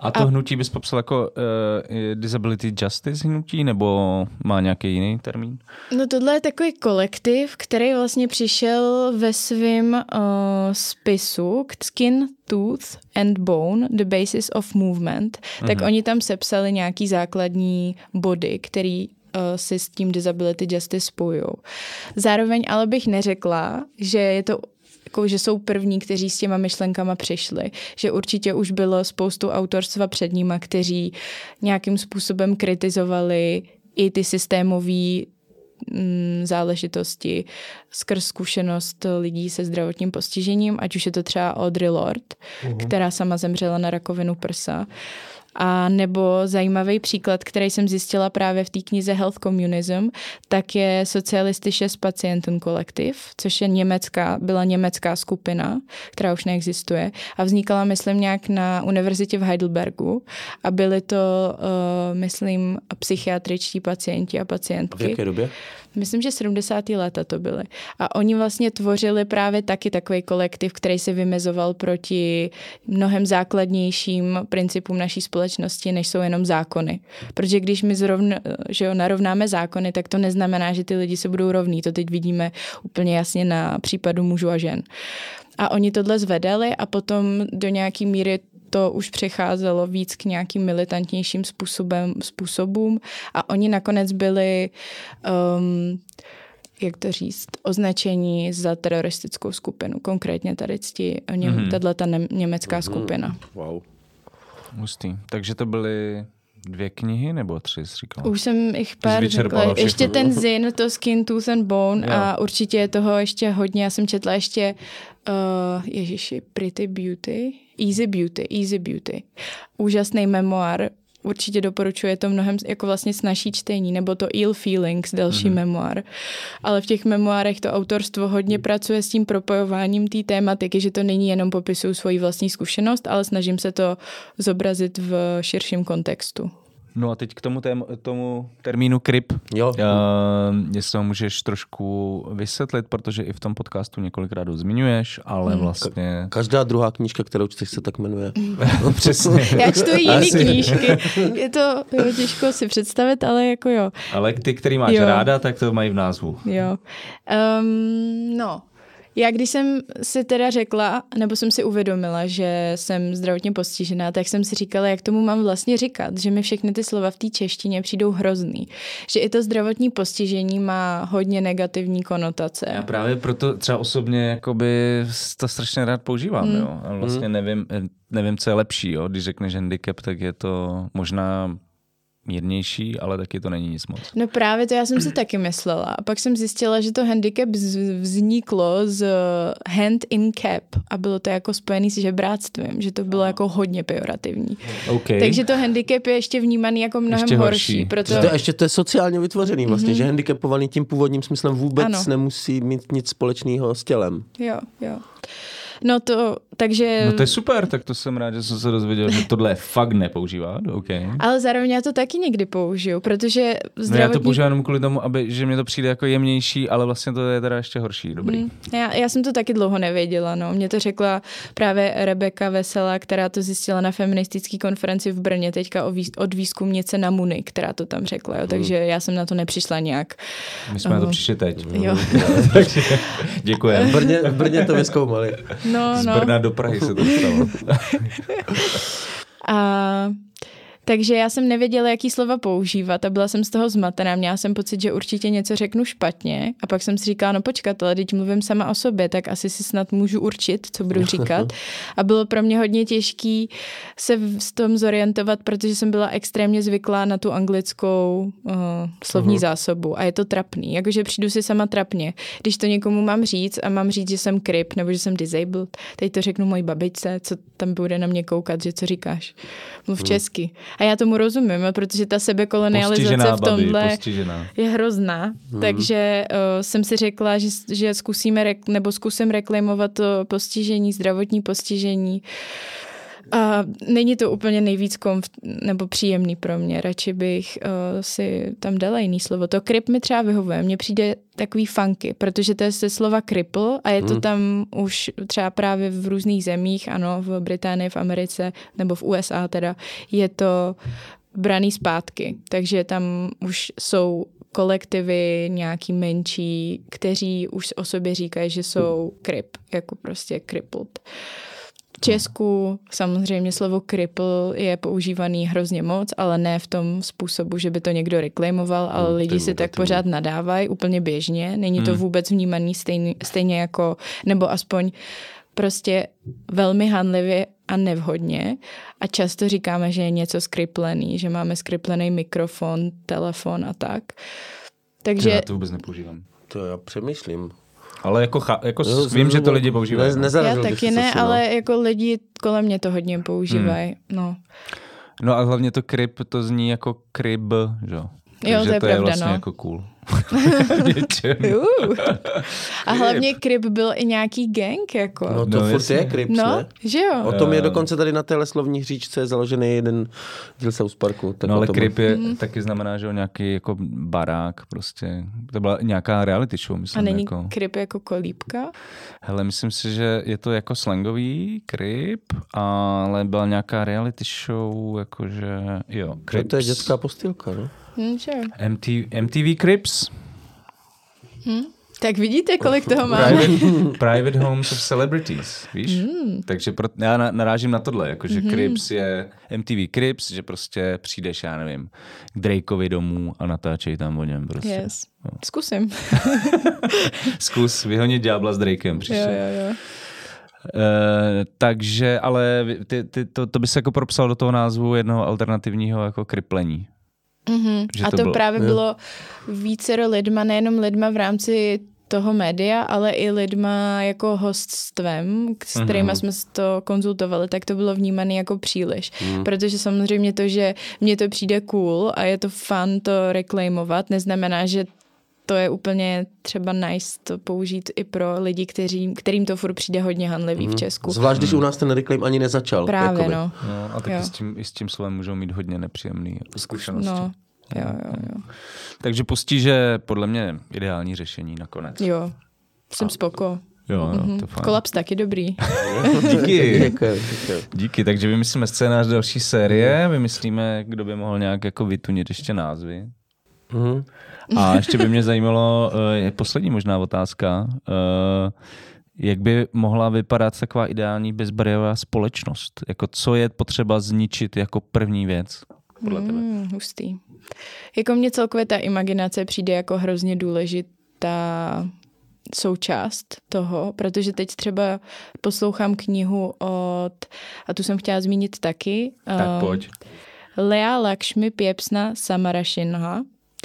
A to a... hnutí bys popsal jako uh, Disability Justice hnutí, nebo má nějaký jiný termín? No tohle je takový kolektiv, který vlastně přišel ve svém uh, spisu Skin, Tooth and Bone, The Basis of Movement, uh-huh. tak mhm. oni tam sepsali nějaký základní body, který si s tím Disability Justice spojují. Zároveň ale bych neřekla, že je to jako, že jsou první, kteří s těma myšlenkama přišli. Že určitě už bylo spoustu autorstva před nima, kteří nějakým způsobem kritizovali i ty systémové mm, záležitosti skrz zkušenost lidí se zdravotním postižením, ať už je to třeba Audre Lorde, uh-huh. která sama zemřela na rakovinu prsa. A nebo zajímavý příklad, který jsem zjistila právě v té knize Health Communism, tak je Socialistische Patienten Kolektiv, což je německá, byla německá skupina, která už neexistuje a vznikala, myslím, nějak na univerzitě v Heidelbergu a byly to, uh, myslím, psychiatričtí pacienti a pacientky. A v jaké době? Myslím, že 70. léta to byly. A oni vlastně tvořili právě taky takový kolektiv, který se vymezoval proti mnohem základnějším principům naší společnosti, než jsou jenom zákony. Protože když my zrovna, že jo, narovnáme zákony, tak to neznamená, že ty lidi se budou rovní. To teď vidíme úplně jasně na případu mužů a žen. A oni tohle zvedali a potom do nějaký míry to už přecházelo víc k nějakým militantnějším způsobem, způsobům a oni nakonec byli um, jak to říct, označení za teroristickou skupinu. Konkrétně tady cti, mm-hmm. tato ta německá mm-hmm. skupina. Wow. Hustý. Takže to byly dvě knihy nebo tři, jsi říkal? Už jsem jich pár řekla. Ještě ten Zin, to Skin, Tooth and Bone jo. a určitě je toho ještě hodně. Já jsem četla ještě uh, Ježiši, Pretty Beauty, Easy Beauty, Easy Beauty. Úžasný memoár, určitě doporučuje to mnohem jako vlastně snažší čtení, nebo to Ill Feelings, další mm-hmm. memoár. Ale v těch memoárech to autorstvo hodně pracuje s tím propojováním té tématiky, že to není jenom popisuju svoji vlastní zkušenost, ale snažím se to zobrazit v širším kontextu. No a teď k tomu, tém, tomu termínu KRIP. Jo. Uh, jestli ho můžeš trošku vysvětlit, protože i v tom podcastu několikrát ho zmiňuješ, ale hmm. vlastně... Ka- každá druhá knížka, kterou čteš, se tak jmenuje. Přesně. Já čtu i jiný knížky. Je to jo, těžko si představit, ale jako jo. Ale ty, který máš jo. ráda, tak to mají v názvu. Jo. Um, no, já když jsem si teda řekla, nebo jsem si uvědomila, že jsem zdravotně postižená, tak jsem si říkala, jak tomu mám vlastně říkat, že mi všechny ty slova v té češtině přijdou hrozný. Že i to zdravotní postižení má hodně negativní konotace. Já právě proto třeba osobně jakoby to strašně rád používám, mm. jo. A vlastně mm. nevím, nevím, co je lepší, jo. Když řekneš handicap, tak je to možná mírnější, ale taky to není nic moc. No právě to já jsem si taky myslela. A pak jsem zjistila, že to handicap vzniklo z hand in cap a bylo to jako spojený s žebráctvím, že to bylo jako hodně pejorativní. Okay. Takže to handicap je ještě vnímaný jako mnohem ještě horší. horší proto... To, ještě to je sociálně vytvořený vlastně, mm-hmm. že handicapovaný tím původním smyslem vůbec ano. nemusí mít nic společného s tělem. Jo, jo. No to, takže... No to je super, tak to jsem rád, že jsem se dozvěděl, že tohle fakt nepoužívá, okay. Ale zároveň já to taky někdy použiju, protože zdravotní... No já to používám jenom kvůli tomu, aby, že mě to přijde jako jemnější, ale vlastně to je teda ještě horší, dobrý. Hmm. Já, já jsem to taky dlouho nevěděla, no. Mě to řekla právě Rebeka Vesela, která to zjistila na feministické konferenci v Brně teďka od výzkumnice na Muni, která to tam řekla, jo. Hmm. takže já jsem na to nepřišla nějak. My jsme uh, na to přišli teď. Jo. Děkujeme. V Brně, v Brně to vyskoumali. No, Z no. Brna do Prahy se to stalo. a takže já jsem nevěděla, jaký slova používat a byla jsem z toho zmatená. Měla jsem pocit, že určitě něco řeknu špatně a pak jsem si říkala, no počkat, ale teď mluvím sama o sobě, tak asi si snad můžu určit, co budu říkat. A bylo pro mě hodně těžký se v tom zorientovat, protože jsem byla extrémně zvyklá na tu anglickou uh, slovní uh-huh. zásobu a je to trapný. Jakože přijdu si sama trapně. Když to někomu mám říct a mám říct, že jsem krip nebo že jsem disabled, teď to řeknu mojí babičce, co tam bude na mě koukat, že co říkáš. Mluv uh-huh. česky. A já tomu rozumím, protože ta sebekolonializace v tomhle babi, je hrozná. Hmm. Takže uh, jsem si řekla, že, že zkusíme, rek, nebo zkusím reklamovat to postižení, zdravotní postižení A není to úplně nejvíc komf- nebo příjemný pro mě. Radši bych uh, si tam dala jiný slovo. To krip mi třeba vyhovuje. Mně přijde takový funky, protože to je ze slova cripple a je to Hmm. tam už třeba právě v různých zemích, ano, v Británii, v Americe nebo v USA teda, je to braný zpátky. Takže tam už jsou kolektivy nějaký menší, kteří už o sobě říkají, že jsou krip, jako prostě crippled. V Česku samozřejmě slovo cripple je používaný hrozně moc, ale ne v tom způsobu, že by to někdo reklamoval, ale Hmm, lidi si tak negativní. pořád nadávají úplně běžně. Není to vůbec vnímaný stejný, stejně jako, nebo aspoň prostě velmi hanlivě a nevhodně a často říkáme, že je něco skriplený, že máme skriplený mikrofon, telefon a tak. Takže Já to vůbec nepoužívám. To já přemýšlím. Ale jako, cha, jako Jo, vím, že to lidi používají. Ne, no. já taky ne, si, no. ale jako lidi kolem mě to hodně používají. Hmm. No. No a hlavně to kryp, to zní jako kryb, že jo? Jo, Takže to je to je pravda, vlastně no. jako cool. Něčem. Uh. A hlavně Krip byl i nějaký gang, jako. No to No, furt jasně. je Crips, no ne? že jo. O tom je dokonce tady na téhle slovní hříčce založený jeden díl South Parku. Tak No ale kryp je, Mhm. taky znamená, že jo, nějaký jako barák prostě. To byla nějaká reality show, A myslím. není jako. Krip jako kolíbka? Hele, myslím si, že je to jako slangový kryp, ale byla nějaká reality show, jakože, jo, No, Crips. to je dětská postýlka, no? Hm, jo. MT, MTV Crips. Tak vidíte, kolik toho máme. Private, private Homes of Celebrities, víš? Hmm. Takže pro, já na, narážím na tohle, jakože mm-hmm. Crips je MTV Crips, že prostě přijdeš, já nevím, k Drakeovi domů a natáčej tam o něm prostě. Yes. Zkusím. Zkus vyhonit ďábla s Drakem jo, příště. jo, jo. Eh, takže, ale ty, ty, to, to by se jako propsal do toho názvu jednoho alternativního jako kriplení. Mhm. Že A to to, bylo- právě bylo vícero lidma, nejenom lidma v rámci toho média, ale i lidma jako hoststvem, s Mhm. kterými jsme to konzultovali, tak to bylo vnímané jako příliš. Protože samozřejmě to, že mně to přijde cool a je to fun to reklamovat, neznamená, že to je úplně třeba nice to použít i pro lidi, kteří, kterým to furt přijde hodně hanlivý v Česku. Zvlášť, když u nás ten reclaim ani nezačal. Právě, jakoby. no. No, a taky Jo. s tím, i s tím slovem můžou mít hodně nepříjemné zkušenosti. No, jo, jo, jo. Takže postíže podle mě ideální řešení nakonec. Jo, jsem spoko. Jo, jo, to fajn. Kolaps taky dobrý. Díky. Děkuji. Díky, takže vymyslíme scénář další série, vymyslíme, kdo by mohl nějak jako vytunit ještě názvy. Mhm. A ještě by mě zajímalo, eh, je poslední možná otázka, eh, jak by mohla vypadat taková ideální bezbariérová společnost? Jako co je potřeba zničit jako první věc? Podle tebe. Mm, hustý. Jako mně celkově ta imaginace přijde jako hrozně důležitá součást toho, protože teď třeba poslouchám knihu od, a tu jsem chtěla zmínit taky, Tak um, pojď. Lea Lakshmi Piepsna Samarashinha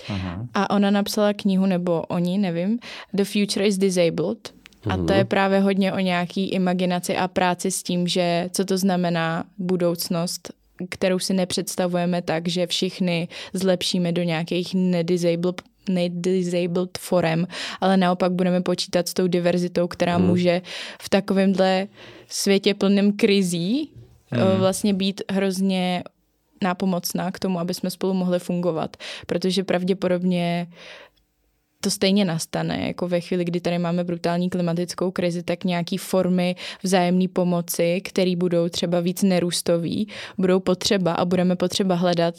Aha. a ona napsala knihu, nebo oni, nevím, The Future is Disabled. A to je právě hodně o nějaký imaginaci a práci s tím, že co to znamená budoucnost, kterou si nepředstavujeme tak, že všichni zlepšíme do nějakých nedisabled nedisabled forem, ale naopak budeme počítat s tou diverzitou, která hmm. může v takovémhle světě plném krizí hmm. vlastně být hrozně nápomocná k tomu, aby jsme spolu mohli fungovat, protože pravděpodobně to stejně nastane, jako ve chvíli, kdy tady máme brutální klimatickou krizi, tak nějaký formy vzájemné pomoci, které budou třeba víc nerůstový, budou potřeba a budeme potřeba hledat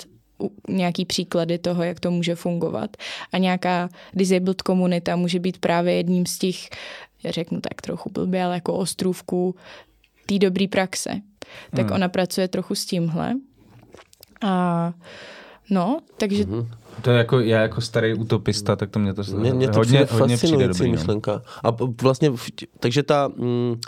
nějaký příklady toho, jak to může fungovat. A nějaká disabled komunita může být právě jedním z těch, já řeknu tak trochu blbě, ale jako ostrůvků té dobré praxe. Tak Hmm. ona pracuje trochu s tímhle. A no, takže Mhm. To je jako, já jako starý utopista, tak to mě to Mně, mně to hodně, hodně přijde dobrý. No. myšlenka. A vlastně, takže ta, mm,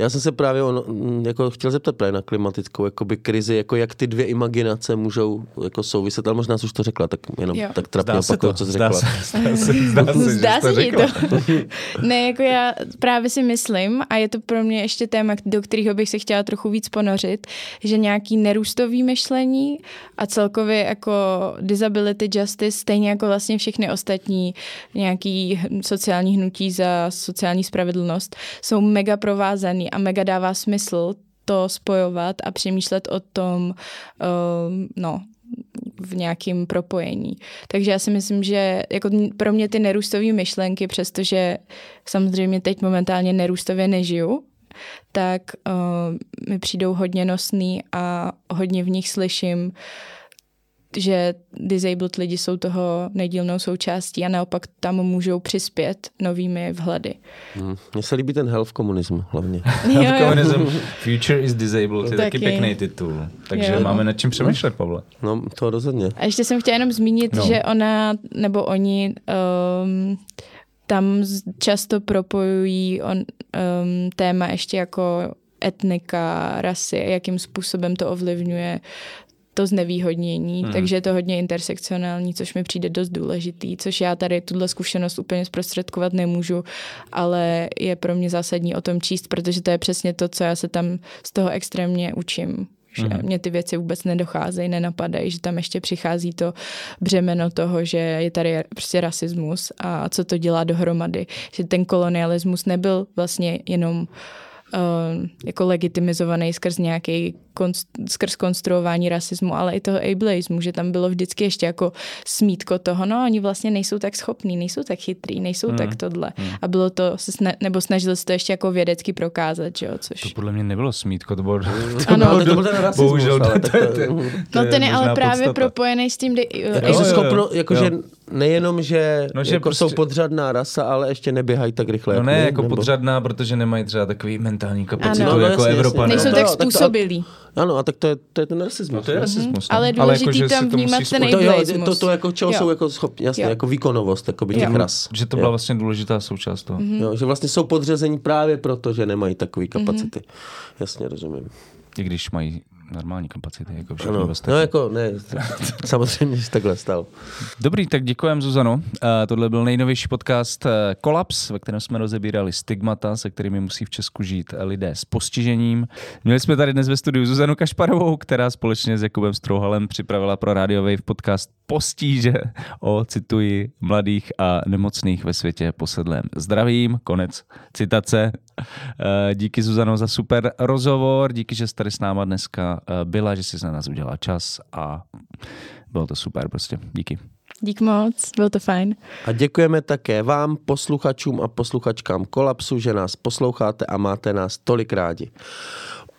já jsem se právě on, mm, jako chtěl zeptat právě na klimatickou jakoby krizi, jako jak ty dvě imaginace můžou jako souviset, ale možná jsi už to řekla, tak jenom Jo. tak trapně opakuju, to, co jsi zdá řekla. se, zdá se, zdá se, že Zdá jsi to se, to. ne, jako já právě si myslím, a je to pro mě ještě téma, do kterého bych se chtěla trochu víc ponořit, že nějaký nerůstový myšlení a celkově jako disability justice, stejně jako vlastně všechny ostatní nějaký hm- sociální hnutí za sociální spravedlnost, jsou mega provázaný a mega dává smysl to spojovat a přemýšlet o tom, uh, no, v nějakém propojení. Takže já si myslím, že jako pro mě ty nerůstové myšlenky, přestože samozřejmě teď momentálně nerůstově nežiju, tak uh, mi přijdou hodně nosný a hodně v nich slyším, že disabled lidi jsou toho nedílnou součástí a naopak tam můžou přispět novými vhledy. Hmm. Mně se líbí ten health komunism hlavně. health komunism, Future is disabled, je taky, taky pěkný titul. Takže jo. máme nad čím přemýšlet, Pavle. No, to rozhodně. A ještě jsem chtěla jenom zmínit, no. že ona, nebo oni um, tam často propojují on, um, téma ještě jako etnika, rasy, jakým způsobem to ovlivňuje to znevýhodnění, hmm. takže je to hodně intersekcionální, což mi přijde dost důležitý, což já tady tuhle zkušenost úplně zprostředkovat nemůžu, ale je pro mě zásadní o tom číst, protože to je přesně to, co já se tam z toho extrémně učím že mm. mě ty věci vůbec nedocházejí, nenapadají, že tam ještě přichází to břemeno toho, že je tady prostě rasismus a co to dělá dohromady. Že ten kolonialismus nebyl vlastně jenom uh, uh, jako legitimizovaný skrz nějaký konst, skrz konstruování rasismu, ale i toho ableismu, že tam bylo vždycky ještě jako smítko toho, no oni vlastně nejsou tak schopní, nejsou tak chytrý, nejsou hmm. tak tohle. Hmm. A bylo to, sna- nebo snažili se to ještě jako vědecky prokázat, že jo, což... To podle mě nebylo smítko, to bylo... To ano, ale to byl ten rasismus, bohužel, ale to, to, to, No ten je ale právě podstata. propojený s tím... De- jako jo, schopno, jakože nejenom, že, no, že jako prostě... jsou podřadná rasa, ale ještě neběhají tak rychle. No ne, jako nebo... podřadná, protože nemají třeba takový mentální kapacitu ano. jako no, Evropa. Nejsou tak způsobilí. Ano, a tak to je, to je ten rasismus. No, to je rasismus. Mm-hmm. No. Ale důležitý ale jako, tam vnímat ten. To, to, to, jako čeho jo. jsou jako schopni, jasně, jo. jako výkonovost jako by těch ras. Že to byla jo. vlastně důležitá součást toho. Mm-hmm. Jo, že vlastně jsou podřazení právě proto, že nemají takové kapacity. Mm-hmm. Jasně, rozumím. I když mají normální kapacity, jako všechno no, no jako ne, samozřejmě, že takhle stal. Dobrý, tak děkujem Zuzano. Uh, tohle byl nejnovější podcast uh, Kolaps, ve kterém jsme rozebírali stigmata, se kterými musí v Česku žít lidé s postižením. Měli jsme tady dnes ve studiu Zuzanu Kašparovou, která společně s Jakubem Strouhalem připravila pro Radio Wave podcast Postíže o, cituji, mladých a nemocných ve světě posedlém zdravím. Konec citace. Uh, díky Zuzano za super rozhovor, díky, že jste tady s náma dneska Eh, byla, že jsi na nás udělala čas a bylo to super prostě. Díky. Dík moc, bylo to fajn. A děkujeme také vám, posluchačům a posluchačkám Kolapsu, že nás posloucháte a máte nás tolik rádi.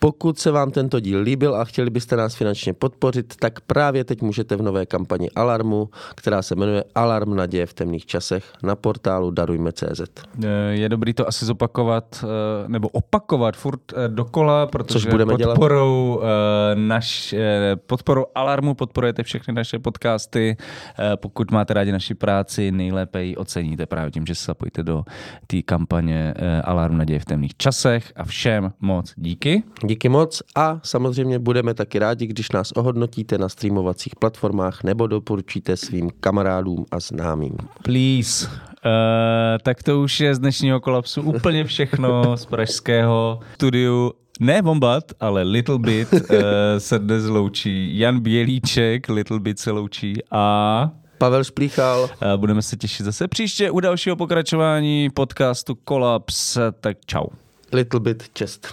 Pokud se vám tento díl líbil a chtěli byste nás finančně podpořit, tak právě teď můžete v nové kampani Alarmu, která se jmenuje Alarm naděje v temných časech, na portálu darujme.cz. Je dobrý to asi zopakovat, eh, nebo opakovat furt eh, dokola, protože Což budeme podporou, dělat. Eh, naš, podporou Alarmu podporujete všechny naše podcasty. Pokud máte rádi naši práci, nejlépe ji oceníte právě tím, že se zapojíte do té kampaně Alarm naděje v temných časech a všem moc díky. Díky moc a samozřejmě budeme taky rádi, když nás ohodnotíte na streamovacích platformách nebo doporučíte svým kamarádům a známým. Please. Uh, tak to už je z dnešního kolapsu úplně všechno z pražského studiu ne Bombat, ale Little Bit uh, se dnes loučí. Jan Bělíček, Little Bit se loučí a... Pavel Šplíchal. Uh, budeme se těšit zase příště u dalšího pokračování podcastu Kolaps, tak čau. Little Bit čest.